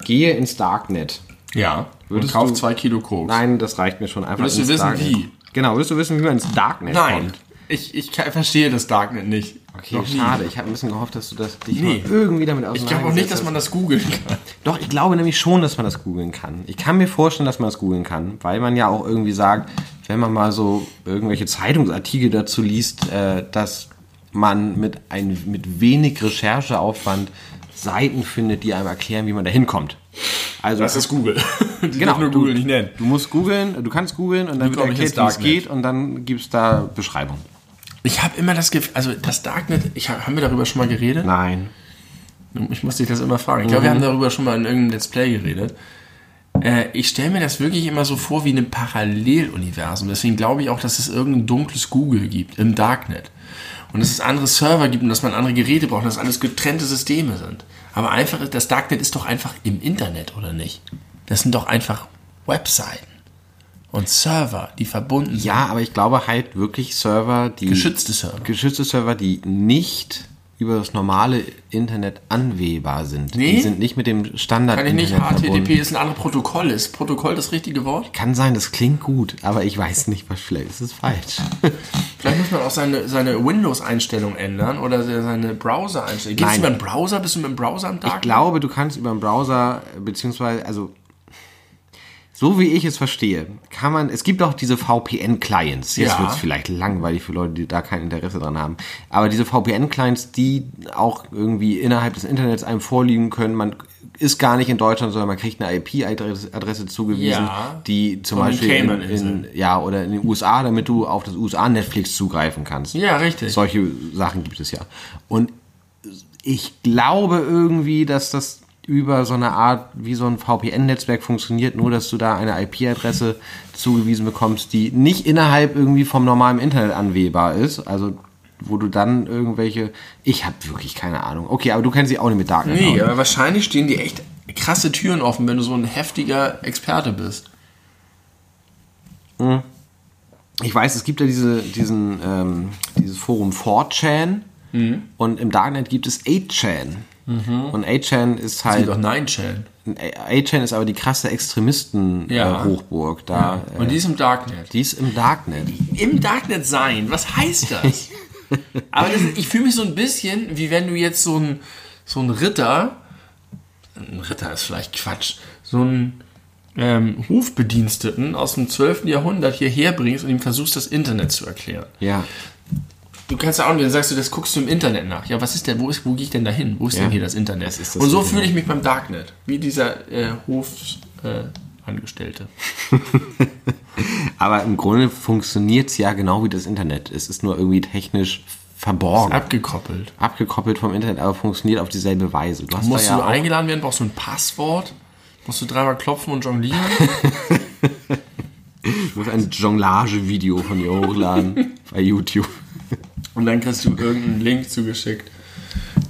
gehe ins Darknet. Ja. Würdest und kauf du- zwei Kilo Koks. Nein, das reicht mir schon einfach. Willst du wissen, Darknet. wie? Genau, willst du wissen, wie man ins Darknet Nein. kommt? Ich, ich kann- verstehe das Darknet nicht. Okay, Noch nie. schade. Ich habe ein bisschen gehofft, dass du das dich Nee. irgendwie damit Ich glaube auch nicht, dass man das googeln kann. Doch, ich glaube nämlich schon, dass man das googeln kann. Ich kann mir vorstellen, dass man das googeln kann, weil man ja auch irgendwie sagt, wenn man mal so irgendwelche Zeitungsartikel dazu liest, äh, dass man mit, ein, mit wenig Rechercheaufwand Seiten findet, die einem erklären, wie man da hinkommt. Also Das ist Google. Die Genau, nur du- Google nicht nennen. Du musst googeln, du kannst googeln und dann wird erklärt, wie es geht und dann gibt's da Beschreibung. Ich habe immer das Gefühl, also das Darknet, ich hab, haben wir darüber schon mal geredet? Nein. Ich muss dich das immer fragen. Ich glaube, wir haben darüber schon mal in irgendeinem Let's Play geredet. Äh, ich stelle mir das wirklich immer so vor wie ein Paralleluniversum. Deswegen glaube ich auch, dass es irgendein dunkles Google gibt im Darknet. Und dass es andere Server gibt und dass man andere Geräte braucht und dass alles getrennte Systeme sind. Aber einfach, das Darknet ist doch einfach im Internet, oder nicht? Das sind doch einfach Webseiten und Server, die verbunden sind. Ja, aber ich glaube halt wirklich Server, die. Geschützte Server. Geschützte Server, die nicht über das normale Internet anwählbar sind. Nee? Die sind nicht mit dem Standard Kann ich nicht, Internet HTTP verbunden. ist ein anderes Protokoll. Ist Protokoll das richtige Wort? Kann sein, das klingt gut, aber ich weiß nicht, was vielleicht ist es falsch. Vielleicht muss man auch seine, seine Windows-Einstellung ändern oder seine Browser-Einstellung. Gehst du über den Browser? Bist du mit dem Browser am Tag? Ich glaube, du kannst über den Browser, beziehungsweise, also, so wie ich es verstehe, kann man, es gibt auch diese VPN-Clients. Jetzt Ja. wird es vielleicht langweilig für Leute, die da kein Interesse dran haben. Aber diese VPN-Clients, die auch irgendwie innerhalb des Internets einem vorliegen können, man ist gar nicht in Deutschland, sondern man kriegt eine IP-Adresse zugewiesen, Ja. die zum Von Beispiel in, in, ja, oder in den USA, damit du auf das USA-Netflix zugreifen kannst. Ja, richtig. Solche Sachen gibt es ja. Und ich glaube irgendwie, dass das über so eine Art wie so ein VPN-Netzwerk funktioniert, nur dass du da eine IP-Adresse zugewiesen bekommst, die nicht innerhalb irgendwie vom normalen Internet anwählbar ist. Also wo du dann irgendwelche. Ich habe wirklich keine Ahnung. Okay, aber du kennst sie auch nicht mit Darknet. Nee, aber wahrscheinlich stehen die echt krasse Türen offen, wenn du so ein heftiger Experte bist. Ich weiß, es gibt ja diese, diesen, ähm, dieses Forum 4chan und im Darknet gibt es 8chan. Und 8chan ist Es gibt halt. auch 9chan. 8chan ist aber die krasse Extremisten-Hochburg. Ja. Da, äh, Und die ist im Darknet. die ist im Darknet. Im Darknet sein, was heißt das? Aber das, ich fühle mich so ein bisschen, wie wenn du jetzt so ein, so ein Ritter, ein Ritter ist vielleicht Quatsch, so einen ähm, Hofbediensteten aus dem 12. Jahrhundert hierher bringst und ihm versuchst, das Internet zu erklären. Ja. Du kannst ja auch nicht, dann sagst du, das guckst du im Internet nach. Ja, was ist denn, wo, ist, wo gehe ich denn da hin? Wo ist Ja. denn hier das Internet? Das ist das und so fühle ich mich beim Darknet, wie dieser äh, Hofangestellte. Äh. Aber im Grunde funktioniert es ja genau wie das Internet. Es ist nur irgendwie technisch verborgen. Abgekoppelt. abgekoppelt vom Internet, aber funktioniert auf dieselbe Weise. Du hast Musst du ja auch, eingeladen werden, brauchst du ein Passwort, musst du dreimal klopfen und jonglieren. du musst ein Jonglage-Video von dir hochladen bei YouTube. Und dann kriegst du irgendeinen Link zugeschickt.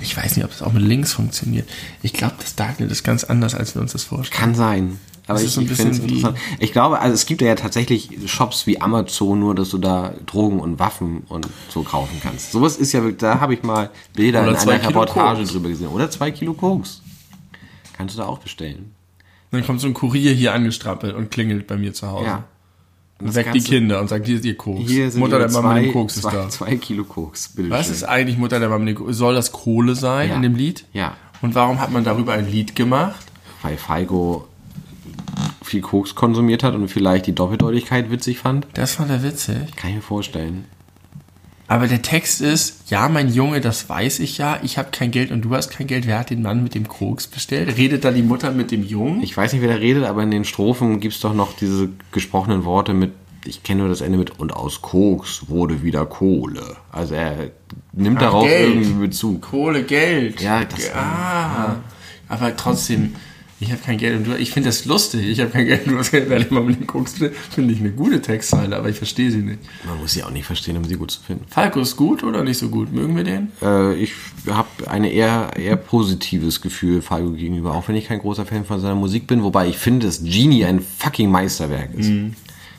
Ich weiß nicht, ob das auch mit Links funktioniert. Ich glaube, das Darknet ist ganz anders, als wir uns das vorstellen. Kann sein. Aber Das ich, ist so ein ich finde es interessant. Ich glaube, also es gibt ja tatsächlich Shops wie Amazon, nur dass du da Drogen und Waffen und so kaufen kannst. Sowas ist ja wirklich, da habe ich mal Bilder Oder in zwei einer Kilo Reportage Koks. drüber gesehen. Oder zwei Kilo Koks. Kannst du da auch bestellen. Dann kommt so ein Kurier hier angestrappelt und klingelt bei mir zu Hause. Ja. Und weckt die Kinder und sagt, hier ist ihr Koks. Hier sind Mutter der Mama zwei, mit dem Koks ist zwei, da. zwei Kilo Koks. Bitte Was ist eigentlich Mutter der Mama mit dem Koks? Soll das Kohle sein Ja. in dem Lied? Ja. Und warum hat man darüber ein Lied gemacht? Weil Feigo viel Koks konsumiert hat und vielleicht die Doppeldeutigkeit witzig fand. Das fand er witzig. Kann ich mir vorstellen. Aber der Text ist, ja, mein Junge, das weiß ich ja, ich habe kein Geld und du hast kein Geld. Wer hat den Mann mit dem Koks bestellt? Redet da die Mutter mit dem Jungen? Ich weiß nicht, wer da redet, aber in den Strophen gibt es doch noch diese gesprochenen Worte mit, ich kenne nur das Ende mit, und aus Koks wurde wieder Kohle. Also er nimmt Ach, darauf Geld. irgendwie Bezug. Kohle, Geld. Ja, das- ah. Aber trotzdem, ich habe kein Geld und du, ich finde das lustig. Ich habe kein Geld und du hast Geld, immer mit dem Koks bestellt. Finde ich eine gute Textzeile, aber ich verstehe sie nicht. Man muss sie auch nicht verstehen, um sie gut zu finden. Falco ist gut oder nicht so gut? Mögen wir den? Äh, ich habe ein eher, eher positives Gefühl Falco gegenüber, auch wenn ich kein großer Fan von seiner Musik bin, wobei ich finde, dass Genie ein fucking Meisterwerk ist.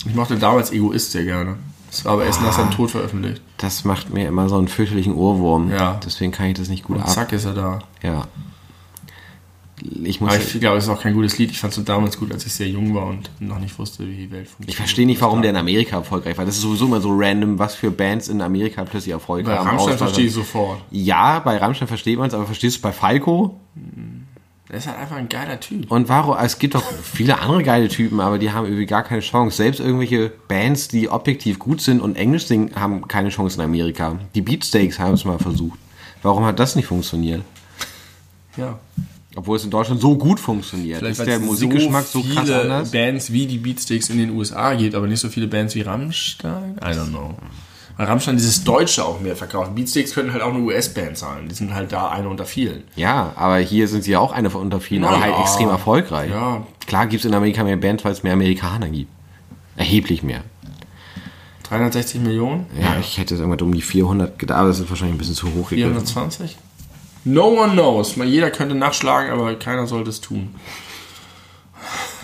Ich mochte damals Egoist sehr gerne. Das war aber erst nach seinem Tod veröffentlicht. Das macht mir immer so einen fürchterlichen Ohrwurm. Ja. Deswegen kann ich das nicht gut Und ab. zack ist er da. Ja. Ich muss. Aber ich glaube, es ist auch kein gutes Lied. Ich fand es damals gut, als ich sehr jung war und noch nicht wusste, wie die Welt funktioniert. Ich verstehe nicht, warum der in Amerika erfolgreich war. Das ist sowieso immer so random, was für Bands in Amerika plötzlich Erfolg Bei haben. Rammstein Außer- verstehe ich sofort. Ja, bei Rammstein versteht man es, aber verstehst du es bei Falco? Der ist halt einfach ein geiler Typ. Und warum? Es gibt doch viele andere geile Typen, aber die haben irgendwie gar keine Chance. Selbst irgendwelche Bands, die objektiv gut sind und Englisch singen, haben keine Chance in Amerika. Die Beatsteaks haben es mal versucht. Warum hat das nicht funktioniert? Ja. Obwohl es in Deutschland so gut funktioniert. Vielleicht ist der es Musikgeschmack so, krass viele anders? Bands wie die Beatsticks in den USA gibt, aber nicht so viele Bands wie Rammstein. I don't know. Weil Rammstein dieses Deutsche auch mehr verkauft. Beatsticks könnten halt auch eine US-Band sein. Die sind halt da eine unter vielen. Ja, aber hier sind sie ja auch eine unter vielen, Na aber halt ja. extrem erfolgreich. Ja. Klar gibt es in Amerika mehr Bands, weil es mehr Amerikaner gibt. Erheblich mehr. 360 Millionen? Ja, ich hätte irgendwas um die 400 gedacht, aber das ist wahrscheinlich ein bisschen zu hoch gegriffen. 420? No one knows. Mal jeder könnte nachschlagen, aber keiner sollte es tun.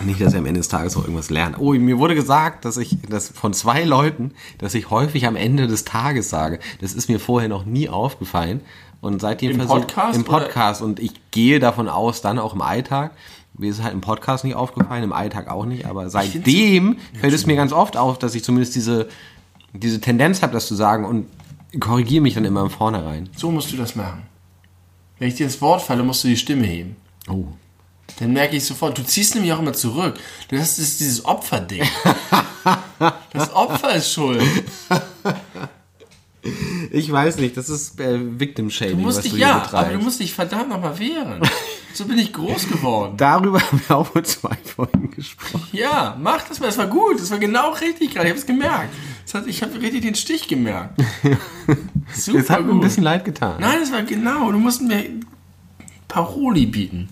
Nicht, dass er am Ende des Tages noch irgendwas lernt. Oh, mir wurde gesagt, dass ich das von zwei Leuten, dass ich häufig am Ende des Tages sage. Das ist mir vorher noch nie aufgefallen. Und seitdem Im versuch- Podcast, Im Podcast. Und ich gehe davon aus, dann auch im Alltag. Mir ist es halt im Podcast nicht aufgefallen, im Alltag auch nicht. Aber seitdem fällt es mir ganz oft auf, dass ich zumindest diese, diese Tendenz habe, das zu sagen und korrigiere mich dann immer im Vornherein. So musst du das machen. Wenn ich dir ins Wort falle, musst du die Stimme heben. Oh. Dann merke ich sofort, du ziehst nämlich auch immer zurück. Du hast das, dieses Opferding. Das Opfer ist schuld. Ich weiß nicht, das ist äh, Victim Shaming, Du musst dich, du ja, betreibst. aber du musst dich verdammt nochmal wehren. So bin ich groß geworden. Darüber haben wir auch vor zwei Folgen gesprochen. Ja, mach das mal, das war gut. Das war genau richtig gerade. Ich habe es gemerkt. Hat, ich habe richtig den Stich gemerkt. Super Es hat mir ein bisschen leid getan. Nein, das war genau. Du musst mir Paroli bieten.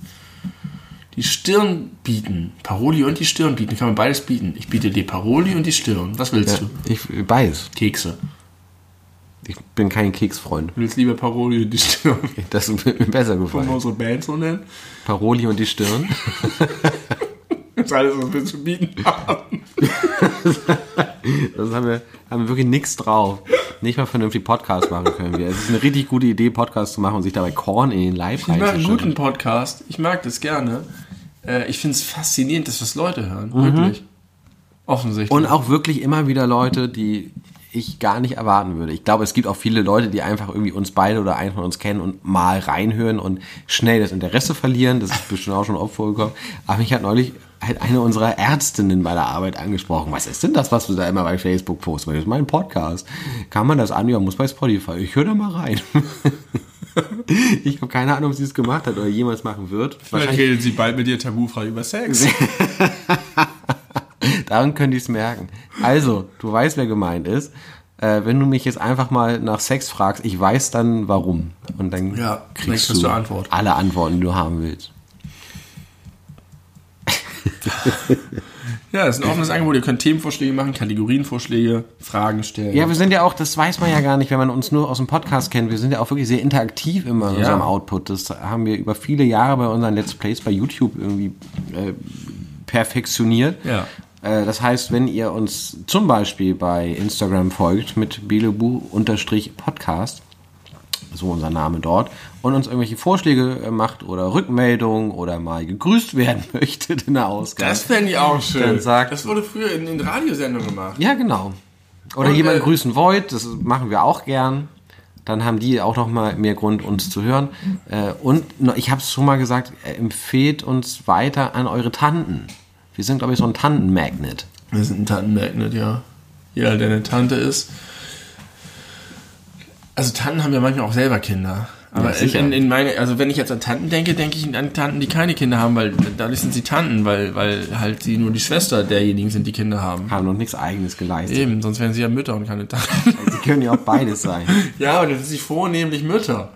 Die Stirn bieten. Paroli und die Stirn bieten. Kann man beides bieten. Ich biete dir Paroli und die Stirn. Was willst Ja, du? ich beides. Kekse. Ich bin kein Keksfreund. Du willst lieber Paroli und die Stirn. Das ist mir besser Wollen wir gefallen. unsere Band so nennen? Paroli und die Stirn. Das ist alles, was wir zu bieten haben. Das haben wir, haben wir wirklich nichts drauf. Nicht mal vernünftig Podcast machen können wir. Es ist eine richtig gute Idee, Podcast zu machen und sich dabei Korn in den Leib Ich mag einen guten. Podcast. Ich mag das gerne. Äh, ich finde es faszinierend, dass das Leute hören. Mhm. Wirklich. Offensichtlich. Und auch wirklich immer wieder Leute, die ich gar nicht erwarten würde. Ich glaube, es gibt auch viele Leute, die einfach irgendwie uns beide oder einen von uns kennen und mal reinhören und schnell das Interesse verlieren. Das ist bestimmt auch schon oft vorgekommen. Aber mich hat neulich halt eine unserer Ärztinnen bei der Arbeit angesprochen. Was ist denn das, was du da immer bei Facebook postest? Das ist mein Podcast. Kann man das an? Ja, muss bei Spotify. Ich höre da mal rein. ich habe keine Ahnung, ob sie es gemacht hat oder jemals machen wird. Vielleicht redet sie bald mit dir tabufrei über Sex. Daran könnte ich es merken. Also, du weißt, wer gemeint ist. Äh, wenn du mich jetzt einfach mal nach Sex fragst, ich weiß dann warum. Und dann Ja, kriegst du du Antwort. alle Antworten, die du haben willst. Ja, das ist ein offenes Angebot. Ihr könnt Themenvorschläge machen, Kategorienvorschläge, Fragen stellen. Ja, wir sind ja auch, das weiß man ja gar nicht, wenn man uns nur aus dem Podcast kennt. Wir sind ja auch wirklich sehr interaktiv immer in Ja. unserem Output. Das haben wir über viele Jahre bei unseren Let's Plays bei YouTube irgendwie äh, perfektioniert. Ja. Äh, das heißt, wenn ihr uns zum Beispiel bei Instagram folgt mit belebu-podcast, so unser Name dort, und uns irgendwelche Vorschläge äh, macht oder Rückmeldungen oder mal gegrüßt werden möchtet in der Ausgabe. das fände ich auch schön. Dann sagt- das wurde früher in, in Radiosendungen gemacht. Ja, genau. Oder Und, jemanden äh, grüßen wollt, das machen wir auch gern. Dann haben die auch noch mal mehr Grund, uns zu hören. Äh, Und ich habe es schon mal gesagt, äh, empfehlt uns weiter an eure Tanten. Wir sind, glaube ich, so ein Tantenmagnet. Wir sind ein Tantenmagnet, ja. Jeder, der eine Tante ist. Also Tanten haben ja manchmal auch selber Kinder. Aber Ja, in, in meine, also wenn ich jetzt an Tanten denke, denke ich an Tanten, die keine Kinder haben, weil dadurch sind sie Tanten, weil, weil halt sie nur die Schwester derjenigen sind, die Kinder haben. Haben noch nichts Eigenes geleistet. Eben, sonst wären sie ja Mütter und keine Tanten. Sie können ja auch beides sein. ja, aber dann sind sie vornehmlich Mütter.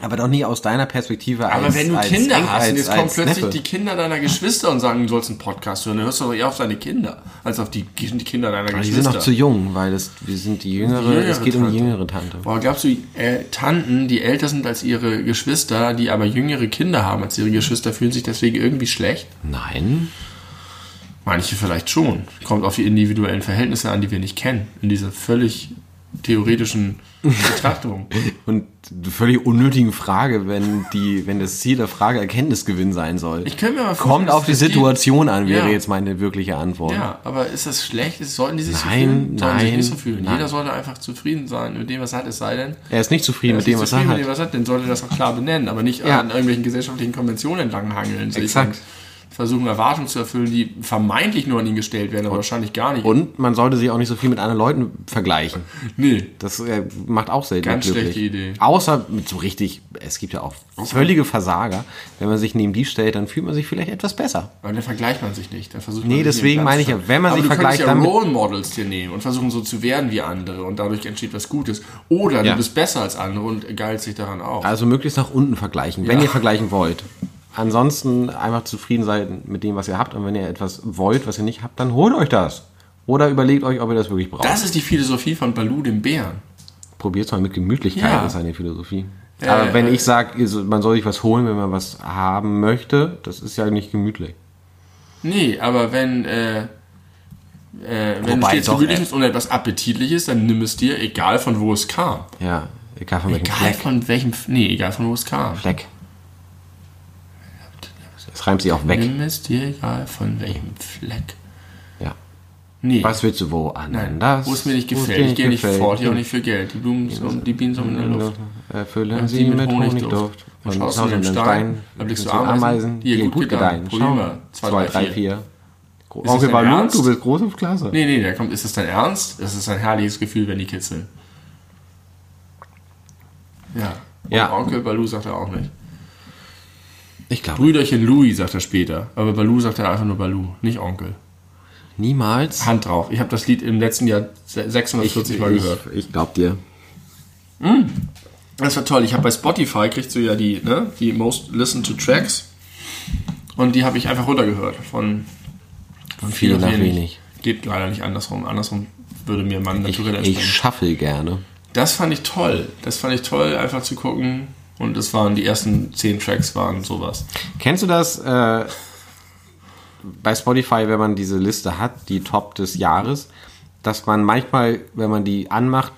Aber doch nie aus deiner Perspektive als Aber wenn du als Kinder Enkel, hast und als- jetzt kommen als plötzlich Neffe. die Kinder deiner Geschwister und sagen, du sollst einen Podcast hören, dann hörst du doch eher auf deine Kinder, als auf die, die Kinder deiner Aber die Geschwister. sind noch zu jung, weil das, wir sind die jüngere, Die jüngere es geht um die Tante. jüngere Tante. Boah, glaubst du, äh, Tanten, die älter sind als ihre Geschwister, die aber jüngere Kinder haben als ihre Geschwister, fühlen sich deswegen irgendwie schlecht? Nein. Manche vielleicht schon. Kommt auf die individuellen Verhältnisse an, die wir nicht kennen. In dieser völlig theoretischen Betrachtung. Und völlig unnötigen Frage, wenn die, wenn das Ziel der Frage Erkenntnisgewinn sein soll. Ich könnte mir mal Kommt vorstellen, auf die Situation an, wäre Ja. jetzt meine wirkliche Antwort. Ja, aber ist das schlecht? Sollten die sich so Nein, fühlen? Sollten sich nein, nicht so fühlen. nein. Jeder sollte einfach zufrieden sein mit dem, was er hat, es sei denn, Er ist nicht zufrieden mit ist dem, nicht was er zufrieden hat. mit dem, was er hat, dann sollte er das auch klar benennen, aber nicht Ja. an irgendwelchen gesellschaftlichen Konventionen entlanghangeln. sich Exakt. Und Versuchen, Erwartungen zu erfüllen, die vermeintlich nur an ihn gestellt werden, aber wahrscheinlich gar nicht. Und man sollte sich auch nicht so viel mit anderen Leuten vergleichen. nee. Das äh, macht auch selten Ganz glücklich. schlechte Idee. Außer mit so richtig, es gibt ja auch völlige Versager. Wenn man sich neben die stellt, dann fühlt man sich vielleicht etwas besser. Aber dann vergleicht man sich nicht. Dann versucht man Nee, sich deswegen meine ich ja, wenn man Aber sich du vergleicht, ja dann Role Models dir nehmen und versuchen so zu werden wie andere und dadurch entsteht was Gutes. Oder Ja. du bist besser als andere und geilst dich daran auf. Also möglichst nach unten vergleichen, wenn Ja. ihr vergleichen wollt. Ansonsten einfach zufrieden sein mit dem, was ihr habt. Und wenn ihr etwas wollt, was ihr nicht habt, dann holt euch das. Oder überlegt euch, ob ihr das wirklich braucht. Das ist die Philosophie von Balu, dem Bären. Probiert mal mit Gemütlichkeit, Ja. das ist eine Philosophie. Äh, Aber wenn äh, ich sage, man soll sich was holen, wenn man was haben möchte, das ist ja nicht gemütlich. Nee, aber wenn, äh, äh, wenn Wobei stets doch, gemütlich äh, bist und etwas Appetitliches, dann nimm es dir, egal von wo es kam. Ja, egal von welchem Egal Fleck. von welchem, nee, egal von wo es kam. Fleck. Das reimt sich auch weg. Nimm es dir, egal von welchem Fleck. Ja. Nee. Was willst du wo anders? Wo es mir nicht es gefällt. Ich gehe nicht fort, hier auch nicht für Geld. Die Blumen und die Bienen sind in der Luft. Erfüllen sie mit Honigduft. Und schaust du den Stein, da blickst du Ameisen, die dir gut gedeihen. Probier Schau mal. mal. Zwei, 2, drei, 3, 4. das Onkel Balu, Ernst? du bist groß und klasse. Nee, nee, da kommt, ist das dein Ernst? Das ist ein herrliches Gefühl, wenn die kitzeln. Ja. Und Ja. Onkel Balu sagt er auch nicht. Ich glaube, Brüderchen Louis sagt er später. Aber Balu sagt er einfach nur Balu, nicht Onkel. niemals. Hand drauf. Ich habe das Lied im letzten Jahr se- 640 Mal gehört. Ich, ich glaub dir. Das war toll. Ich habe bei Spotify kriegst du ja die, ne, die Most Listened to Tracks. Und die habe ich einfach runtergehört. Von, von Viel auf nach wenig. wenig. Geht leider nicht andersrum. Andersrum würde mir Mann Ich, naturell ich entsprechen. schaffel gerne. Das fand ich toll. Das fand ich toll, einfach zu gucken. Und das waren die ersten zehn Tracks waren sowas. Kennst du das äh, bei Spotify, wenn man diese Liste hat, die Top des Jahres, dass man manchmal, wenn man die anmacht,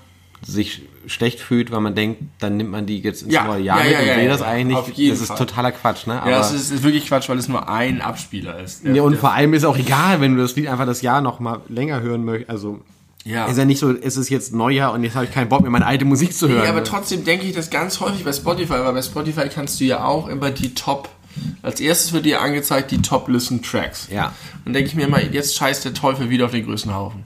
sich schlecht fühlt, weil man denkt, dann nimmt man die jetzt ins Ja, neue Jahr ja, mit ja, und ja, will das eigentlich auf nicht. Das ist Fall. totaler Quatsch, ne? Aber Ja, es ist, ist wirklich Quatsch, weil es nur ein Abspieler ist. Der- ja, und vor allem ist auch egal, wenn du das Lied einfach das Jahr noch mal länger hören möchtest. Also Ja. ist ja nicht so, es ist jetzt Neujahr und jetzt habe ich keinen Bock mehr, meine alte Musik zu hören. Ja, aber trotzdem denke ich das ganz häufig bei Spotify, weil bei Spotify kannst du ja auch immer die Top, als erstes wird dir angezeigt die Top Listen Tracks. Ja. Dann denke ich mir immer, jetzt scheißt der Teufel wieder auf den größten Haufen.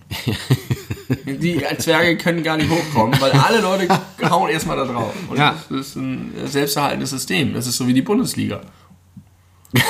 die Zwerge können gar nicht hochkommen, weil alle Leute hauen erstmal da drauf. Und Ja. das ist ein selbsterhaltendes System. Das ist so wie die Bundesliga.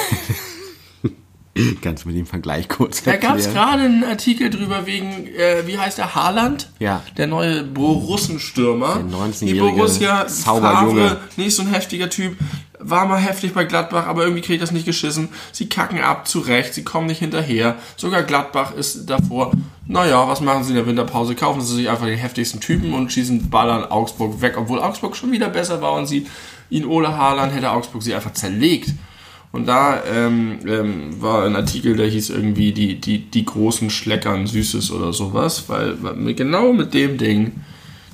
Kannst du mir den Vergleich kurz Da erklären? gab es gerade einen Artikel drüber wegen, äh, wie heißt der, Haaland? Ja. Der neue Borussenstürmer. Der 19-jährige Die Borussia, Zauberjunge. Favre, nicht so ein heftiger Typ, war mal heftig bei Gladbach, aber irgendwie kriegt das nicht geschissen. Sie kacken ab, zu Recht, sie kommen nicht hinterher. Sogar Gladbach ist davor. Naja, was machen sie in der Winterpause? Kaufen sie sich einfach den heftigsten Typen und schießen Ballern Augsburg weg, obwohl Augsburg schon wieder besser war und sie, ihn Ole Haaland hätte Augsburg sie einfach zerlegt. Und da ähm, ähm, war ein Artikel, der hieß irgendwie die, die, die großen Schleckern Süßes oder sowas, weil weil genau mit dem Ding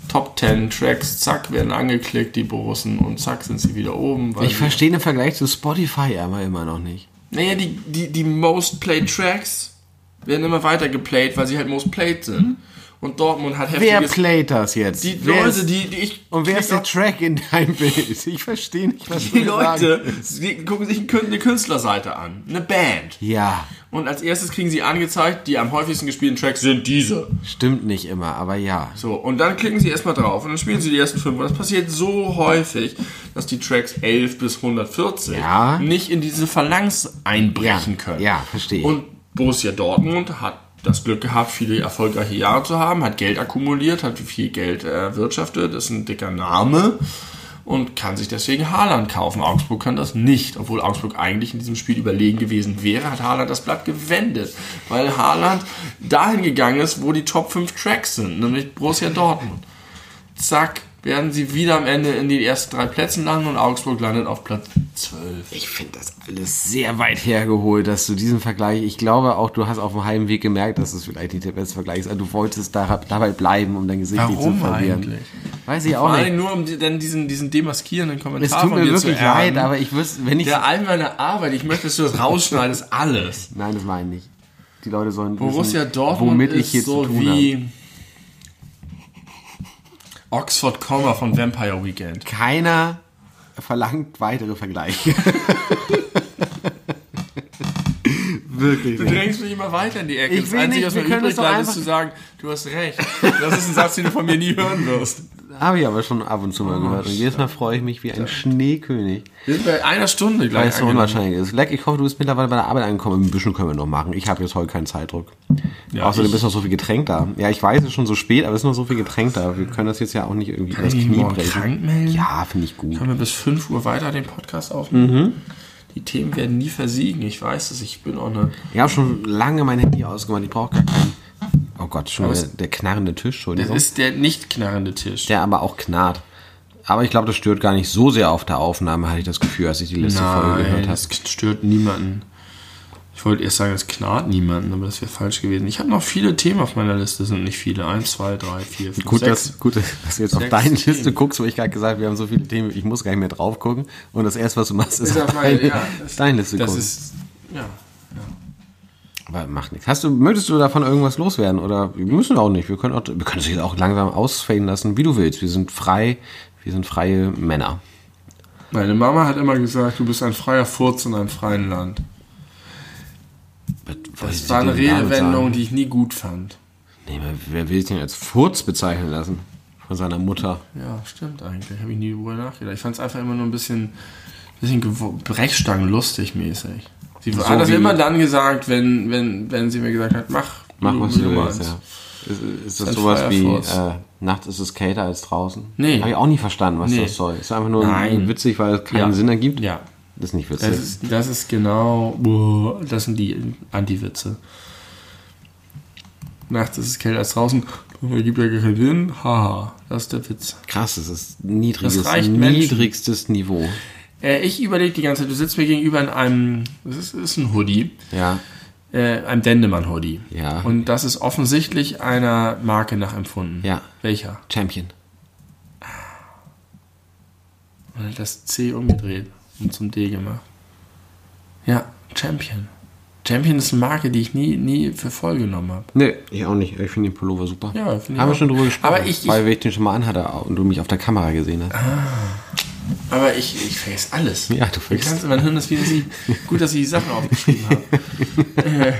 Top 10 Tracks, zack, werden angeklickt, die Borussen, und zack, sind sie wieder oben. Weil Ich verstehe den Vergleich zu Spotify aber immer noch nicht. Naja, die, die, die Most Played Tracks werden immer weiter geplayed, weil sie halt Most Played sind. Und Dortmund hat Wer heftiges... playt das jetzt? die Wer Leute, die, die ich... und wer ist der Track in deinem Bild? Ich verstehe nicht, was du Die mir Leute die gucken sich eine Künstlerseite an, eine Band. Ja, Und als erstes kriegen sie angezeigt, die am häufigsten gespielten Tracks sind diese. stimmt nicht immer, aber ja. So, und dann klicken sie erstmal drauf und dann spielen sie die ersten fünf. Und das passiert so häufig, dass die Tracks 11 bis 140 Ja. nicht in diese Phalanx einbrechen Ja, können. ja, verstehe ich. Und Borussia Dortmund hat das Glück gehabt, viele erfolgreiche Jahre zu haben, hat Geld akkumuliert, hat viel Geld erwirtschaftet, ist ein dicker Name und kann sich deswegen Haaland kaufen. Augsburg kann das nicht, obwohl Augsburg eigentlich in diesem Spiel überlegen gewesen wäre, hat Haaland das Blatt gewendet, weil Haaland dahin gegangen ist, wo die Top 5 Tracks sind, nämlich Borussia Dortmund. Zack, werden sie wieder am Ende in die ersten drei Plätzen landen und Augsburg landet auf Platz 12. Ich finde das alles sehr weit hergeholt, dass du diesen Vergleich, ich glaube auch, du hast auf dem halben Weg gemerkt, dass es vielleicht nicht der beste Vergleich ist, aber du wolltest da, dabei bleiben, um dein Gesicht nicht zu Warum verlieren. eigentlich? Weiß ich auch Vor allem nicht. nur um die, dann diesen, diesen demaskierenden Es Kommentar tut von mir wirklich leid, aber ich wüsste, wenn ich... Der all meiner Arbeit, ich möchte, dass du das rausschneidest, alles. Nein, das meine ich nicht. Die Leute sollen Borussia wissen, Dortmund womit ist ich hier so zu tun wie habe. Oxford Comma von Vampire Weekend. Keiner verlangt weitere Vergleiche. Wirklich Du drängst mich immer weiter in die Ecke. Ich das Einzige, nicht, was mir übrig bleibt, ist zu sagen, du hast recht. Das ist ein Satz, den du von mir nie hören wirst. Habe ich aber schon ab und zu mal Oh, gehört. Und jedes Mal freue ich mich wie ein Schneekönig. Wir sind bei einer Stunde Weil gleich es so angelangt. unwahrscheinlich ist. Leck, ich hoffe, du bist mittlerweile bei der Arbeit angekommen. Ein bisschen können wir noch machen. Ich habe jetzt heute keinen Zeitdruck. Ja, Außerdem ist noch so viel Getränk da. Ja, ich weiß, es ist schon so spät, aber es ist noch so viel Getränk da. Wir können das jetzt ja auch nicht irgendwie ich mich Knie brechen. Ja, finde ich gut. Können wir bis 5 Uhr weiter den Podcast aufnehmen? Mhm. Die Themen werden nie versiegen. Ich weiß es. Ich bin auch eine. Ich habe schon lange mein Handy ausgemacht. Ich brauche gar keinen. Oh Gott, schon der, der knarrende Tisch, Das Entschuldigung. ist der nicht knarrende Tisch. der aber auch knarrt. Aber ich glaube, das stört gar nicht so sehr auf der Aufnahme, hatte ich das Gefühl, als ich die letzte Folge gehört Nein, habe. das stört niemanden. Ich wollte erst sagen, es knarrt niemanden, aber das wäre falsch gewesen. Ich habe noch viele Themen auf meiner Liste, sind nicht viele. Eins, zwei, drei, vier, fünf, Gut, sechs. dass, gut, dass du jetzt auf deine Themen. Liste guckst, wo ich gerade gesagt habe, wir haben so viele Themen, ich muss gar nicht mehr drauf gucken. Und das erste, was du machst, ist Ist auf meine- deine, ja, das- deine Liste Das gucken. ist. Ja. Aber macht nichts. Hast du, möchtest du davon irgendwas loswerden? Oder wir müssen auch nicht. Wir können, auch, wir können es jetzt auch langsam ausfaden lassen, wie du willst. Wir sind frei, wir sind freie Männer. Meine Mama hat immer gesagt, du bist ein freier Furz in einem freien Land. Das war eine Redewendung, die ich nie gut fand. Nee, wer will sich denn als Furz bezeichnen lassen? Von seiner Mutter. Ja, stimmt eigentlich. Habe ich nie drüber nachgedacht. Ich fand es einfach immer nur ein bisschen, bisschen gewo- Brechstangen-lustig mäßig. Sie So hat das immer dann gesagt, wenn, wenn, wenn sie mir gesagt hat, mach, Mach, was du willst, ja. Ist, ist das Ein sowas wie, äh, nachts ist es kälter als draußen? Nee. Habe ich auch nie verstanden, was Nee. das soll. Ist einfach nur Nein. witzig, weil es keinen Ja. Sinn ergibt? Ja, Das ist nicht witzig. das ist, das ist genau, das sind die Anti-Witze. Nachts ist es kälter als draußen, das gibt ja keinen Sinn, haha, das ist der Witz. Krass, das ist niedriges, Das reicht Menschen. niedrigstes Niveau. Äh, ich überlege die ganze Zeit, du sitzt mir gegenüber in einem, das ist, ist ein Hoodie, Ja, äh, einem Dendemann-Hoodie. Ja. Und das ist offensichtlich einer Marke nachempfunden. Ja. Welcher? Champion. Und hat das C umgedreht und zum D gemacht. Ja, Champion. Champion ist eine Marke, die ich nie, nie für voll genommen habe. Nee, ich auch nicht. Ich finde den Pullover super. Ja, finde ich Haben wir schon drüber gesprochen. Aber ich- Weil ich den schon mal anhatte und du mich auf der Kamera gesehen hast. Aber ich, ich vergesse alles. Ja, du vergisst. kann's, mein Hirn ist wie sie. Gut, dass ich die Sachen aufgeschrieben habe.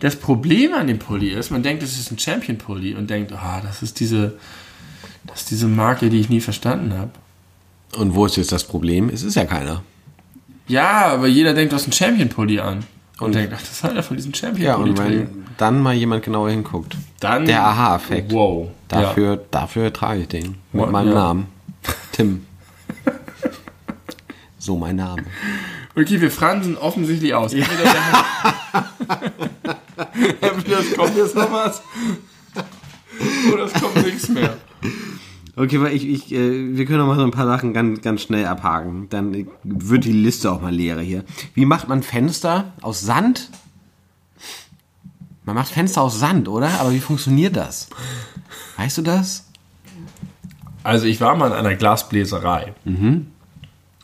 Das Problem an dem Pulli ist, man denkt, es ist ein Champion-Pulli und denkt, ah, das ist diese, das ist diese Marke, die ich nie verstanden habe. Und wo ist jetzt das Problem? Es ist ja keiner. Ja, aber jeder denkt, du hast einen Champion-Pulli an. Und, denkt, ach, das ist einer von diesen Ja, Champion-Pulli. und wenn dann mal jemand genauer hinguckt. dann Der Aha-Effekt. Wow. Dafür, dafür trage ich den. Mit Ja, meinem ja. Namen. Tim. so mein Name. Ja. Okay, wir fransen offensichtlich aus. Entweder es kommt jetzt noch was. Oder es kommt nichts mehr. Okay, weil ich, ich äh, wir können noch mal so ein paar Sachen ganz, ganz schnell abhaken. Dann äh, wird die Liste auch mal leerer hier. Wie macht man Fenster aus Sand? Man macht Fenster aus Sand, oder? Aber wie funktioniert das? Weißt du das? Also ich war mal in einer Glasbläserei.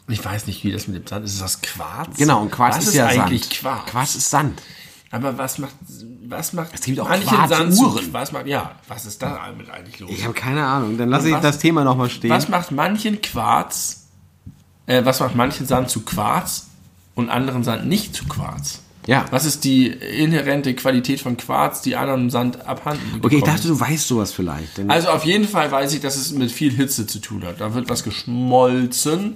Ich weiß nicht, wie das mit dem Sand ist. Ist das Quarz? Genau, und Quarz was ist, ja eigentlich Sand. Quarz. Quarz ist Sand. Aber was macht, was macht Es gibt auch manchen Quarzuhren. Sand zu- Was macht, ja, was ist da damit eigentlich los? Ich habe keine Ahnung. Dann lasse ich was- das Thema noch mal stehen. Was macht manchen Quarz, äh, was macht manchen Sand zu Quarz und anderen Sand nicht zu Quarz? Ja. Was ist die inhärente Qualität von Quarz, die anderen Sand abhanden Okay, ich dachte, du weißt sowas vielleicht. Denn Also auf jeden Fall weiß ich, dass es mit viel Hitze zu tun hat. Da wird was geschmolzen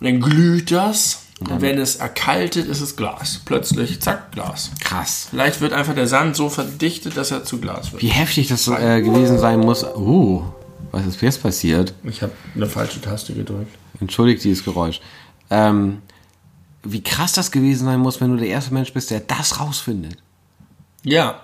und dann glüht das. Und, wenn es erkaltet, ist es Glas. Plötzlich, zack, Glas. krass. Vielleicht wird einfach der Sand so verdichtet, dass er zu Glas wird. Wie heftig das äh, gewesen sein muss. Uh, was ist jetzt passiert? Ich habe eine falsche Taste gedrückt. Entschuldigt dieses Geräusch. Ähm, wie krass das gewesen sein muss, wenn du der erste Mensch bist, der das rausfindet. Ja,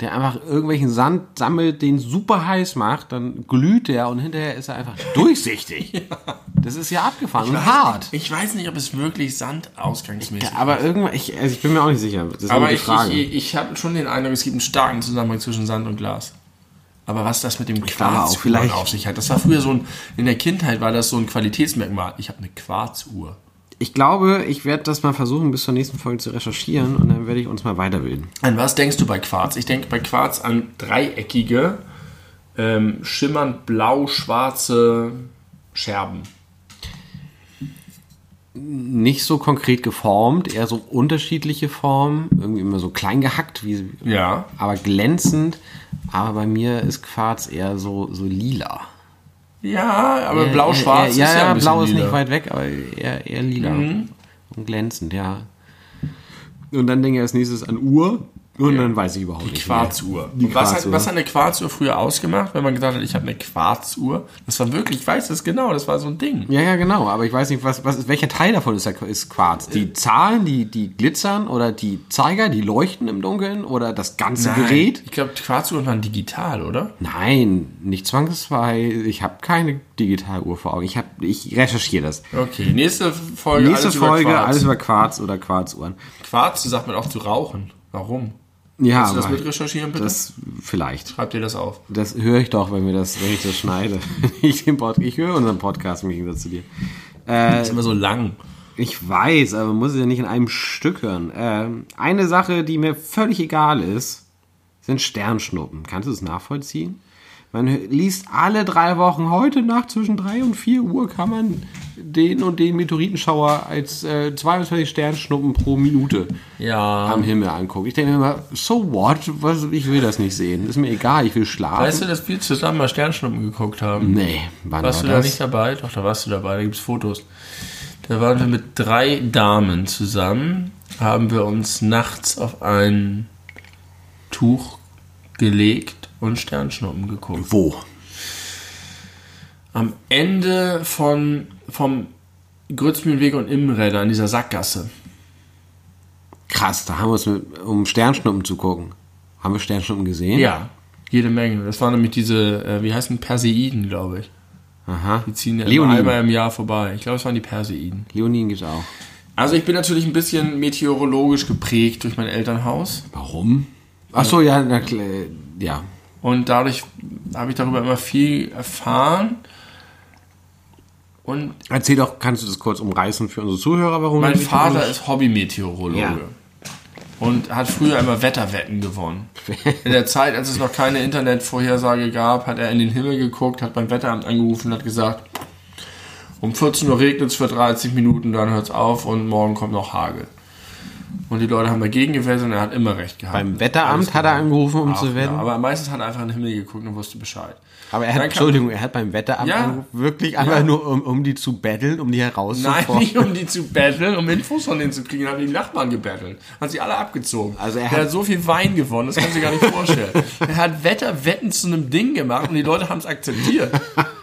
der einfach irgendwelchen Sand sammelt, den super heiß macht, dann glüht der und hinterher ist er einfach durchsichtig. Das ist ja abgefahren und hart. Ich weiß nicht, ob es wirklich sandausgangsmäßig Ja, aber irgendwann, ich, also ich bin mir auch nicht sicher. Ist Aber ich, ich, ich habe schon den Eindruck, es gibt einen starken Zusammenhang zwischen Sand und Glas. Aber was das mit dem Quarz auf sich hat, das war früher so ein, in der Kindheit war das so ein Qualitätsmerkmal. Ich habe eine Quarzuhr. Ich glaube, ich werde das mal versuchen, bis zur nächsten Folge zu recherchieren und dann werde ich uns mal weiterbilden. An was denkst du bei Quarz? Ich denke bei Quarz an dreieckige, ähm, schimmernd blau-schwarze Scherben. Nicht so konkret geformt, eher so unterschiedliche Formen, irgendwie immer so klein gehackt, wie, Ja. aber glänzend. Aber bei mir ist Quarz eher so, so lila. Ja, aber Eher- blau-schwarz eher- ist ja, ja ja blau ist lila. nicht weit weg, aber eher, eher lila. Mhm. Und glänzend, ja. Und dann denke ich als nächstes an Uhr und dann weiß ich überhaupt nicht. mehr. Quarzuhr. Die Und was, hat, Quarzuhr. was hat eine Quarzuhr früher ausgemacht, wenn man gesagt hat, ich habe eine Quarzuhr? Das war wirklich, ich weiß das genau, das war so ein Ding. Ja, ja, genau. Aber ich weiß nicht, was, was ist, welcher Teil davon ist, ist Quarz? Äh. Die Zahlen, die, die glitzern oder die Zeiger, die leuchten im Dunkeln oder das ganze Gerät? Ich glaube, Quarzuhren waren digital, oder? Nein, nicht zwangsweise. Ich habe keine Digitaluhr vor Augen. Ich, hab, ich recherchiere das. Okay, nächste Folge. Nächste alles über Folge, Quarz. alles über Quarz oder Quarzuhren. Quarz sagt man auch zu rauchen. Warum? Ja, Kannst du das mit recherchieren, bitte? das vielleicht. Schreib dir das auf. Das höre ich doch, wenn, wir das, wenn ich das schneide. ich, den Pod, ich höre unseren Podcast im Gegensatz zu dir. Das ist immer so lang. Ich weiß, aber man muss es ja nicht in einem Stück hören. Ähm, eine Sache, die mir völlig egal ist, sind Sternschnuppen. Kannst du es nachvollziehen? Man liest alle drei Wochen, heute Nacht zwischen 3 und 4 Uhr kann man den und den Meteoritenschauer als äh, 22 Sternschnuppen pro Minute Ja. am Himmel angucken. Ich denke mir immer, so what? Was, ich will das nicht sehen. Ist mir egal, ich will schlafen. Weißt du, dass wir zusammen mal Sternschnuppen geguckt haben? nee, wann Warst du war da das? nicht dabei? Doch, da warst du dabei, da gibt es Fotos. Da waren wir mit drei Damen zusammen, haben wir uns nachts auf ein Tuch gelegt und Sternschnuppen geguckt. Wo? Am Ende von, vom Grützmühlenweg und Imrenner in dieser Sackgasse. Krass, da haben wir uns, mit, um Sternschnuppen zu gucken. Haben wir Sternschnuppen gesehen? Ja, jede Menge. Das waren nämlich diese, äh, wie heißen Perseiden, glaube ich. Aha. Die ziehen ja Leoniden. einmal im Jahr vorbei. Ich glaube, es waren die Perseiden. Leonin gibt's auch. Also ich bin natürlich ein bisschen meteorologisch geprägt durch mein Elternhaus. Warum? Ach so, ja, na, klar, ja. Und dadurch habe ich darüber immer viel erfahren. Und Erzähl doch, kannst du das kurz umreißen für unsere Zuhörer, warum mein Vater ist Hobby-Meteorologe. Ja. Und hat früher immer Wetterwetten gewonnen. In der Zeit, als es noch keine Internetvorhersage gab, hat er in den Himmel geguckt, hat beim Wetteramt angerufen und hat gesagt, um 14 Uhr regnet es für 30 Minuten, dann hört es auf und morgen kommt noch Hagel. Und die Leute haben dagegen gewettet und er hat immer recht gehabt. Beim Wetteramt hat er angerufen, um Ach, zu wetten. Ja, aber meistens hat er einfach in den Himmel geguckt und wusste Bescheid. aber er hat, Entschuldigung, er hat beim Wetteramt Ja. angerufen, wirklich einfach nur, um, um die zu betteln, um die Nein, herauszufordern. nicht um die zu betteln, um Infos von denen zu kriegen, haben die Nachbarn gebettelt. Hat sie alle abgezogen. Also er er hat- hat so viel Wein gewonnen, das kannst du dir gar nicht vorstellen. er hat Wetterwetten zu einem Ding gemacht und die Leute haben es akzeptiert.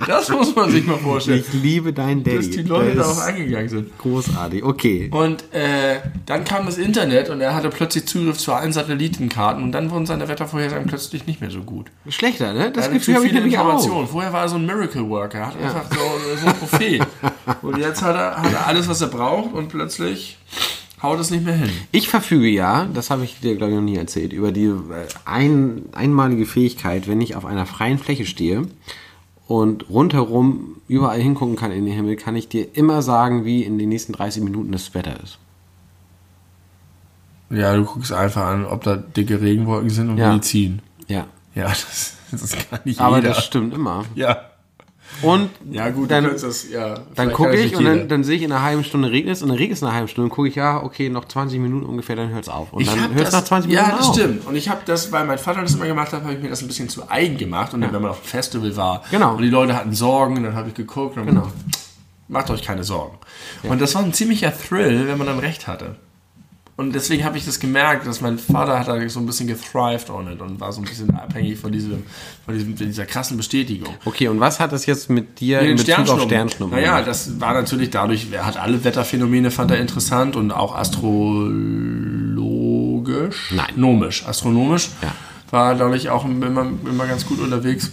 Das muss man sich mal vorstellen. Ich liebe deinen Daddy. dass die Leute darauf ist eingegangen sind. großartig. Okay. Und äh, dann kam das Internet und er hatte plötzlich Zugriff zu allen Satellitenkarten und dann wurden seine Wettervorhersagen plötzlich nicht mehr so gut. Schlechter, ne? Das gibt zu mir viele. Informationen. Vorher war er so ein Miracle Worker, er hat einfach so, so ein Prophet. Und jetzt hat er, hat er alles, was er braucht und plötzlich haut es nicht mehr hin. Ich verfüge ja, das habe ich dir glaube ich noch nie erzählt, über die äh, ein, einmalige Fähigkeit, wenn ich auf einer freien Fläche stehe und rundherum überall hingucken kann in den Himmel, kann ich dir immer sagen, wie in den nächsten 30 Minuten das Wetter ist. Ja, du guckst einfach an, ob da dicke Regenwolken sind und Ja. die ziehen. Ja. Ja, das, das kann nicht Aber jeder. das stimmt immer. ja. Und Ja, gut, dann, das, ja. dann gucke ich und dann, dann sehe ich in einer halben Stunde regnet es und dann regnet es in einer halben Stunde und gucke ich, ja, okay, noch 20 Minuten ungefähr, dann hört es auf. Und Ich dann hört es nach 20 Minuten Ja, das auf. stimmt. Und ich habe das, weil mein Vater das immer gemacht hat, habe ich mir das ein bisschen zu eigen gemacht. Und dann, wenn man auf dem Festival war Genau. und die Leute hatten Sorgen, dann habe ich geguckt und Genau. macht euch keine Sorgen. Und das war ein ziemlicher Thrill, wenn man dann recht hatte. Und deswegen habe ich das gemerkt, dass mein Vater hat da so ein bisschen gethrived on it und war so ein bisschen abhängig von, diesem, von diesem, dieser krassen Bestätigung. Okay, und was hat das jetzt mit dir in Den Bezug auf Sternschnuppen? Naja, das war natürlich dadurch, er hat alle Wetterphänomene, fand er interessant und auch astrologisch. Nein. Nomisch, astronomisch. Ja. war dadurch auch immer, immer ganz gut unterwegs.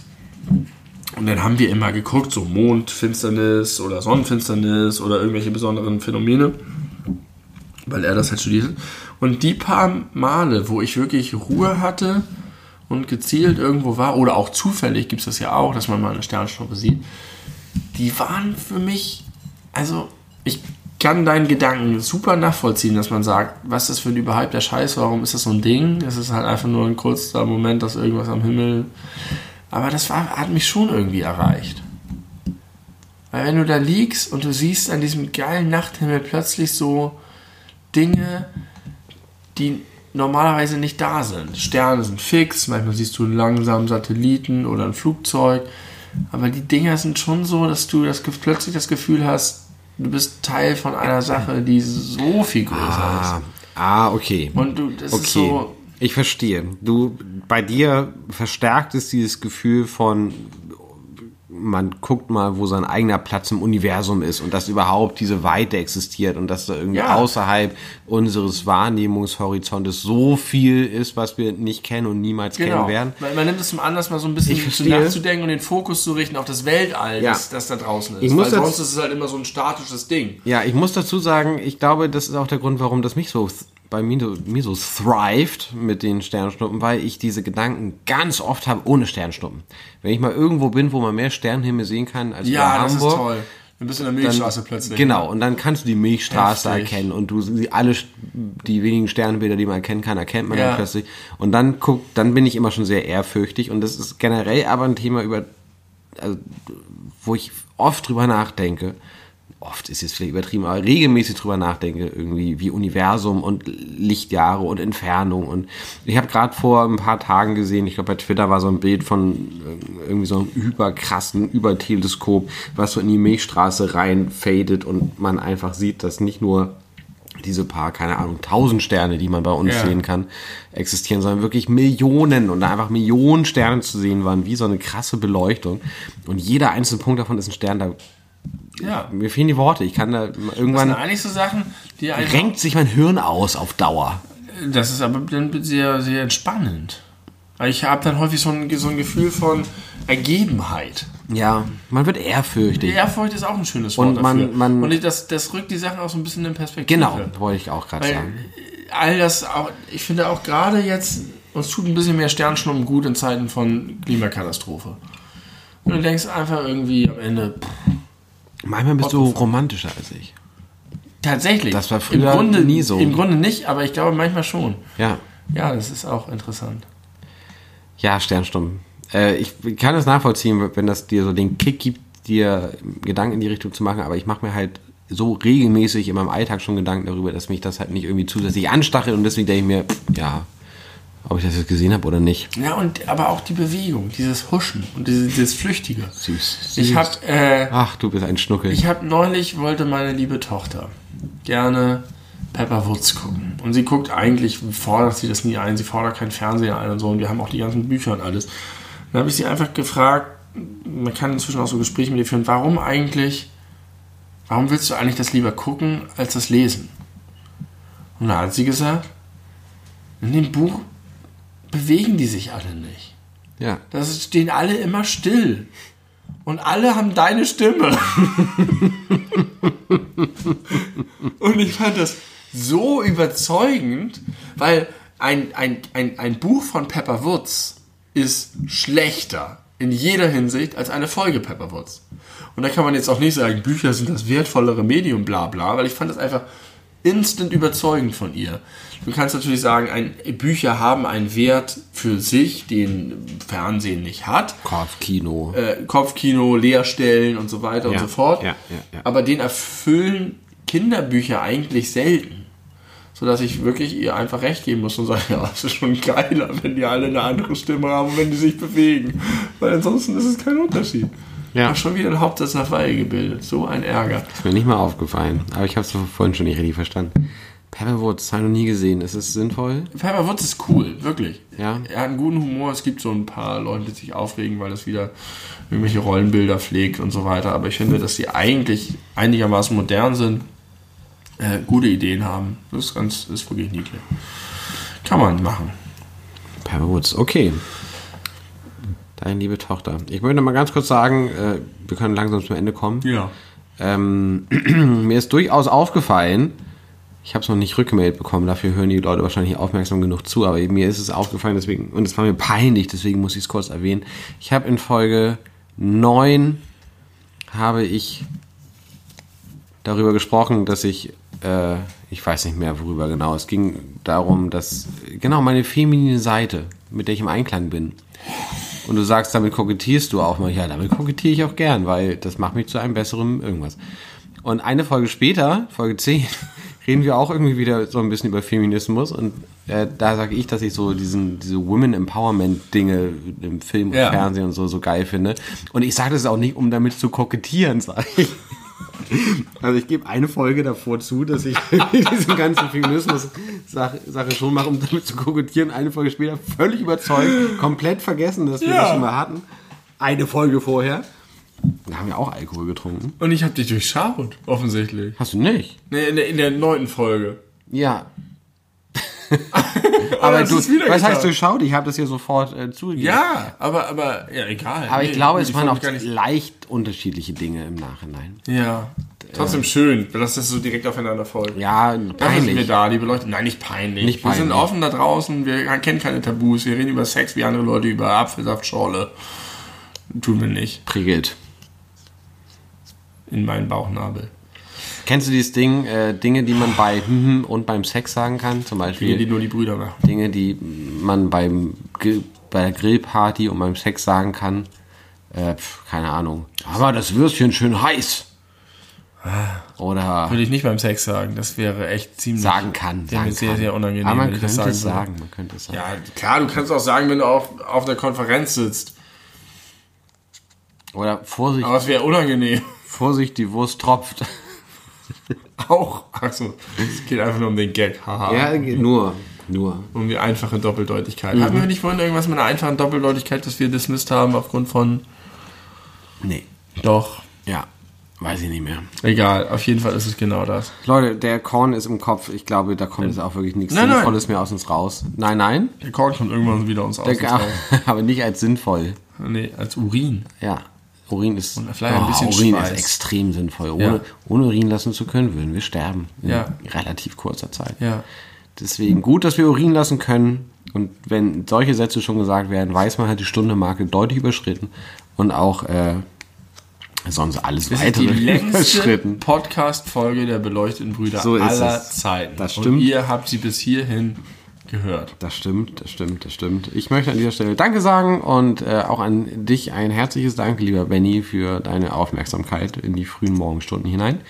Und dann haben wir immer geguckt, so Mondfinsternis oder Sonnenfinsternis oder irgendwelche besonderen Phänomene, weil er das halt studiert. Und die paar Male, wo ich wirklich Ruhe hatte und gezielt irgendwo war, oder auch zufällig gibt es das ja auch, dass man mal eine Sternschnuppe sieht, die waren für mich, also ich kann deinen Gedanken super nachvollziehen, dass man sagt, was ist das für ein überhypter Scheiß, warum ist das so ein Ding? Es ist halt einfach nur ein kurzer Moment, dass irgendwas am Himmel. Aber das war, hat mich schon irgendwie erreicht. Weil wenn du da liegst und du siehst an diesem geilen Nachthimmel plötzlich so Dinge, die normalerweise nicht da sind. Sterne sind fix, manchmal siehst du einen langsamen Satelliten oder ein Flugzeug. Aber die Dinger sind schon so, dass du das, plötzlich das Gefühl hast, du bist Teil von einer Sache, die so viel größer Ah, ist. ah okay. Und du, das okay. ist so. Ich verstehe. Du, bei dir verstärkt es dieses Gefühl von, man guckt mal, wo sein eigener Platz im Universum ist und dass überhaupt diese Weite existiert und dass da irgendwie Ja. außerhalb unseres Wahrnehmungshorizontes so viel ist, was wir nicht kennen und niemals kennen Genau. werden. Man, man nimmt es zum Anlass, mal so ein bisschen nachzudenken und den Fokus zu richten auf das Weltall, Ja. das, das da draußen ist. Ich muss Weil sonst ist es halt immer so ein statisches Ding. Ja, ich muss dazu sagen, ich glaube, das ist auch der Grund, warum das mich so bei mir, so- thrived mit den Sternschnuppen, weil ich diese Gedanken ganz oft habe ohne Sternschnuppen. Wenn ich mal irgendwo bin, wo man mehr Sternenhimmel sehen kann als Ja, in das Hamburg, ist toll. Ein bisschen in der Milchstraße plötzlich. Genau, und dann kannst du die Milchstraße Heftig. erkennen und du sie- alle die wenigen Sternbilder, die man erkennen kann, erkennt man Ja. dann plötzlich. Und dann guckt, dann bin ich immer schon sehr ehrfürchtig und das ist generell aber ein Thema über, also, wo ich oft drüber nachdenke. Oft ist jetzt vielleicht übertrieben, aber regelmäßig drüber nachdenke, irgendwie wie Universum und Lichtjahre und Entfernung. Und ich habe gerade vor ein paar Tagen gesehen, ich glaube bei Twitter war so ein Bild von äh, irgendwie so einem überkrassen Überteleskop, was so in die Milchstraße rein fadet und man einfach sieht, dass nicht nur diese paar, keine Ahnung, tausend Sterne, die man bei uns Ja. sehen kann, existieren, sondern wirklich Millionen und da einfach Millionen Sterne zu sehen waren, wie so eine krasse Beleuchtung. Und jeder einzelne Punkt davon ist ein Stern, da Ja. mir fehlen die Worte. Ich kann da Das sind irgendwann eigentlich so Sachen, die renkt sich mein Hirn aus auf Dauer. Das ist aber dann sehr, sehr entspannend. Weil Ich habe dann häufig so ein, so ein Gefühl von Ergebenheit. Ja, man wird ehrfürchtig. Ehrfurcht ist auch ein schönes Wort Und man- dafür. man- Und das, das rückt die Sachen auch so ein bisschen in Perspektive. Genau, wollte ich auch gerade sagen. all das, auch, ich finde auch gerade jetzt, uns tut ein bisschen mehr Sternschnuppen gut in Zeiten von Klimakatastrophe. Und du denkst einfach irgendwie am Ende, pff, Manchmal bist du romantischer als ich. tatsächlich. Das war früher Im Grunde, nie so. Im Grunde nicht, aber ich glaube manchmal schon. Ja. Ja, das ist auch interessant. Ja, Sternstumm. Äh, ich kann das nachvollziehen, wenn das dir so den Kick gibt, dir Gedanken in die Richtung zu machen, aber ich mache mir halt so regelmäßig in meinem Alltag schon Gedanken darüber, dass mich das halt nicht irgendwie zusätzlich anstachelt und deswegen denke ich mir, ja, ob ich das jetzt gesehen habe oder nicht. Ja, und aber auch die Bewegung, dieses Huschen und dieses, dieses Flüchtige. Süß. Ich habe äh, Ach, du bist ein Schnuckel. Ich habe neulich wollte meine liebe Tochter gerne Pepper Woods gucken. Und sie guckt eigentlich, fordert sie das nie ein, sie fordert keinen Fernseher ein und so. Und wir haben auch die ganzen Bücher und alles. Dann habe ich sie einfach gefragt, man kann inzwischen auch so Gespräche mit ihr führen, warum eigentlich, warum willst du eigentlich das lieber gucken, als das lesen? Und da hat sie gesagt, in dem Buch bewegen die sich alle nicht. ja. Da stehen alle immer still. Und alle haben deine Stimme. Und ich fand das so überzeugend, weil ein, ein, ein, ein Buch von Pepper Woods ist schlechter in jeder Hinsicht als eine Folge Pepper Woods. Und da kann man jetzt auch nicht sagen, Bücher sind das wertvollere Medium, bla bla, weil ich fand das einfach instant überzeugend von ihr. Du kannst natürlich sagen, ein, Bücher haben einen Wert für sich, den Fernsehen nicht hat. Kopfkino. Äh, Kopfkino, Leerstellen und so weiter Ja, und so fort. ja, ja. Aber den erfüllen Kinderbücher eigentlich selten. Sodass ich wirklich ihr einfach recht geben muss und sage, ja, es ist schon geiler, wenn die alle eine andere Stimme haben und wenn die sich bewegen. Weil ansonsten ist es kein Unterschied. Ja. Ach, schon wieder ein Hauptsatz nach Weihe gebildet. So ein Ärger. Ist mir nicht mal aufgefallen, aber ich habe es vorhin schon nicht richtig verstanden. Pepperwoods habe ich noch nie gesehen. Ist es sinnvoll? Pepper Woods ist cool, wirklich. Ja. Er hat einen guten Humor. Es gibt so ein paar Leute, die sich aufregen, weil es wieder irgendwelche Rollenbilder pflegt und so weiter. Aber ich finde, dass sie eigentlich einigermaßen modern sind, äh, gute Ideen haben. Das ist ganz, ist wirklich niedlich. Kann man machen. Tiger Woods, okay. Deine liebe Tochter. Ich möchte mal ganz kurz sagen, äh, wir können langsam zum Ende kommen. Ja. Ähm, mir ist durchaus aufgefallen, ich habe es noch nicht rückgemeldet bekommen, dafür hören die Leute wahrscheinlich aufmerksam genug zu, aber mir ist es aufgefallen, deswegen, und es war mir peinlich, deswegen muss ich es kurz erwähnen. Ich habe in Folge 9 habe ich darüber gesprochen, dass ich, äh, ich weiß nicht mehr worüber genau, es ging darum, dass, genau, meine feminine Seite, mit der ich im Einklang bin. Und du sagst, damit kokettierst du auch mal. Ja, damit kokettiere ich auch gern, weil das macht mich zu einem besseren irgendwas. Und eine Folge später, Folge 10, reden wir auch irgendwie wieder so ein bisschen über Feminismus. Und äh, da sage ich, dass ich so diesen, diese Women Empowerment Dinge im Film und Ja. Fernsehen und so so geil finde. Und ich sage das auch nicht, um damit zu kokettieren, sage ich. Also ich gebe eine Folge davor zu, dass ich diesen ganzen Feminismus-Sache Sache schon mache, um damit zu kokettieren. Eine Folge später völlig überzeugt, komplett vergessen, dass wir Ja. das schon mal hatten. Eine Folge vorher. Da haben wir auch Alkohol getrunken. Und ich habe dich durchschaut, offensichtlich. Hast du nicht? Nee, in der, in der neunten Folge. Ja. Aber du, was heißt getan. durchschaut? Ich habe das hier sofort äh, zugegeben. Ja, aber, aber, ja, egal. Aber ich Nee, glaube, die es waren auch leicht unterschiedliche Dinge im Nachhinein. Ja. Trotzdem schön, dass das so direkt aufeinander folgt. Ja, sind wir peinlich. da, liebe Leute. Nein, nicht peinlich. Nicht Wir sind peinlich. offen da draußen, wir kennen keine Tabus, wir reden über Sex wie andere Leute über Apfelsaftschorle. Tun wir nicht. Prickelt. In meinen Bauchnabel. Kennst du dieses Ding, äh, Dinge, die man bei hm und beim Sex sagen kann? Zum Beispiel Dinge, die nur die Brüder machen. Dinge, die man beim bei der Grillparty und beim Sex sagen kann. Äh, pf, keine Ahnung. Aber das Würstchen schön heiß. Oder Würde ich nicht beim Sex sagen. Das wäre echt ziemlich. sagen kann. Wäre Sagen sehr, kann. sehr unangenehm. Aber man könnte das es würde. sagen. Man könnte es sagen. Ja, klar, du kannst auch sagen, wenn du auf, auf der Konferenz sitzt. Oder Vorsicht, Aber es wäre unangenehm. Vorsicht, die Wurst tropft. Auch. Achso, es geht einfach nur um den Gag. Haha. ja, nur. Nur. Um die einfache Doppeldeutigkeit. Hatten wir nicht vorhin irgendwas mit einer einfachen Doppeldeutigkeit, das wir dismissed haben aufgrund von. Nee. Doch. Ja. Weiß ich nicht mehr. Egal, auf jeden Fall ist es genau das. Leute, der Korn ist im Kopf. Ich glaube, da kommt jetzt auch wirklich nichts Nein, nein. Sinnvolles mehr aus uns raus. Nein, nein. Der Korn kommt irgendwann wieder uns aus. Der, aber nicht als sinnvoll. Nee, als Urin. Ja. Urin ist, Und vielleicht ein bisschen Urin Schweiß. ist extrem sinnvoll. Ohne, Ja. ohne Urin lassen zu können, würden wir sterben. In Ja. relativ kurzer Zeit. Ja. Deswegen gut, dass wir Urin lassen können. Und wenn solche Sätze schon gesagt werden, weiß man, hat die Stundenmarke deutlich überschritten. Und auch äh, sonst alles Das ist weitere die längste überschritten. Podcast-Folge der beleuchteten Brüder So ist aller. Zeiten. Das Und stimmt. ihr habt sie bis hierhin gehört. Das stimmt, das stimmt, das stimmt. Ich möchte an dieser Stelle Danke sagen und äh, auch an dich ein herzliches Dank, lieber Benny, für deine Aufmerksamkeit in die frühen Morgenstunden hinein.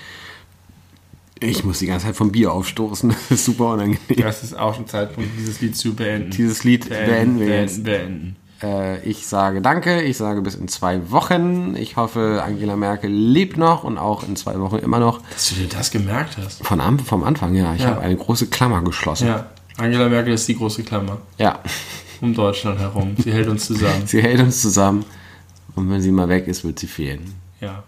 Ich muss die ganze Zeit vom Bier aufstoßen. Das ist super unangenehm. Das ist auch ein Zeitpunkt, dieses Lied zu beenden. Dieses Lied beenden wir beenden, jetzt. beenden. Äh, ich sage Danke. Ich sage bis in zwei Wochen. Ich hoffe, Angela Merkel lebt noch und auch in zwei Wochen immer noch. Dass du dir das gemerkt hast. Von vom Anfang, ja. Ich Ja. habe eine große Klammer geschlossen. Ja. Angela Merkel ist die große Klammer ja. um Deutschland herum. Sie hält uns zusammen. Sie hält uns zusammen. Und wenn sie mal weg ist, wird sie fehlen. Ja.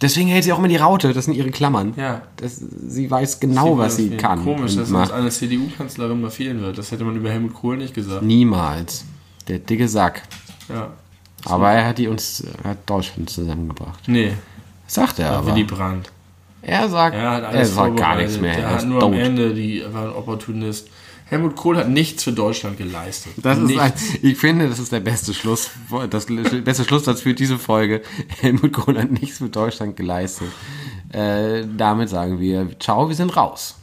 Deswegen hält sie auch immer die Raute, das sind ihre Klammern. Ja. Das, sie weiß genau, was sie fehlen. kann. Komisch, dass uns eine CDU-Kanzlerin mal fehlen wird. Das hätte man über Helmut Kohl nicht gesagt. Niemals. Der dicke Sack. Ja. Aber er hat die uns, hat Deutschland zusammengebracht. Nee, Sagt er aber. Willy Brandt. Er sagt, Er er sagt gar nichts mehr. Der Er hat nur am tot. Ende, die er war ein Opportunist. Helmut Kohl hat nichts für Deutschland geleistet. Das ist ein, ich finde, das ist der beste Schluss, das beste Schlusssatz für diese Folge. Helmut Kohl hat nichts für Deutschland geleistet. Äh, damit sagen wir, ciao, wir sind raus.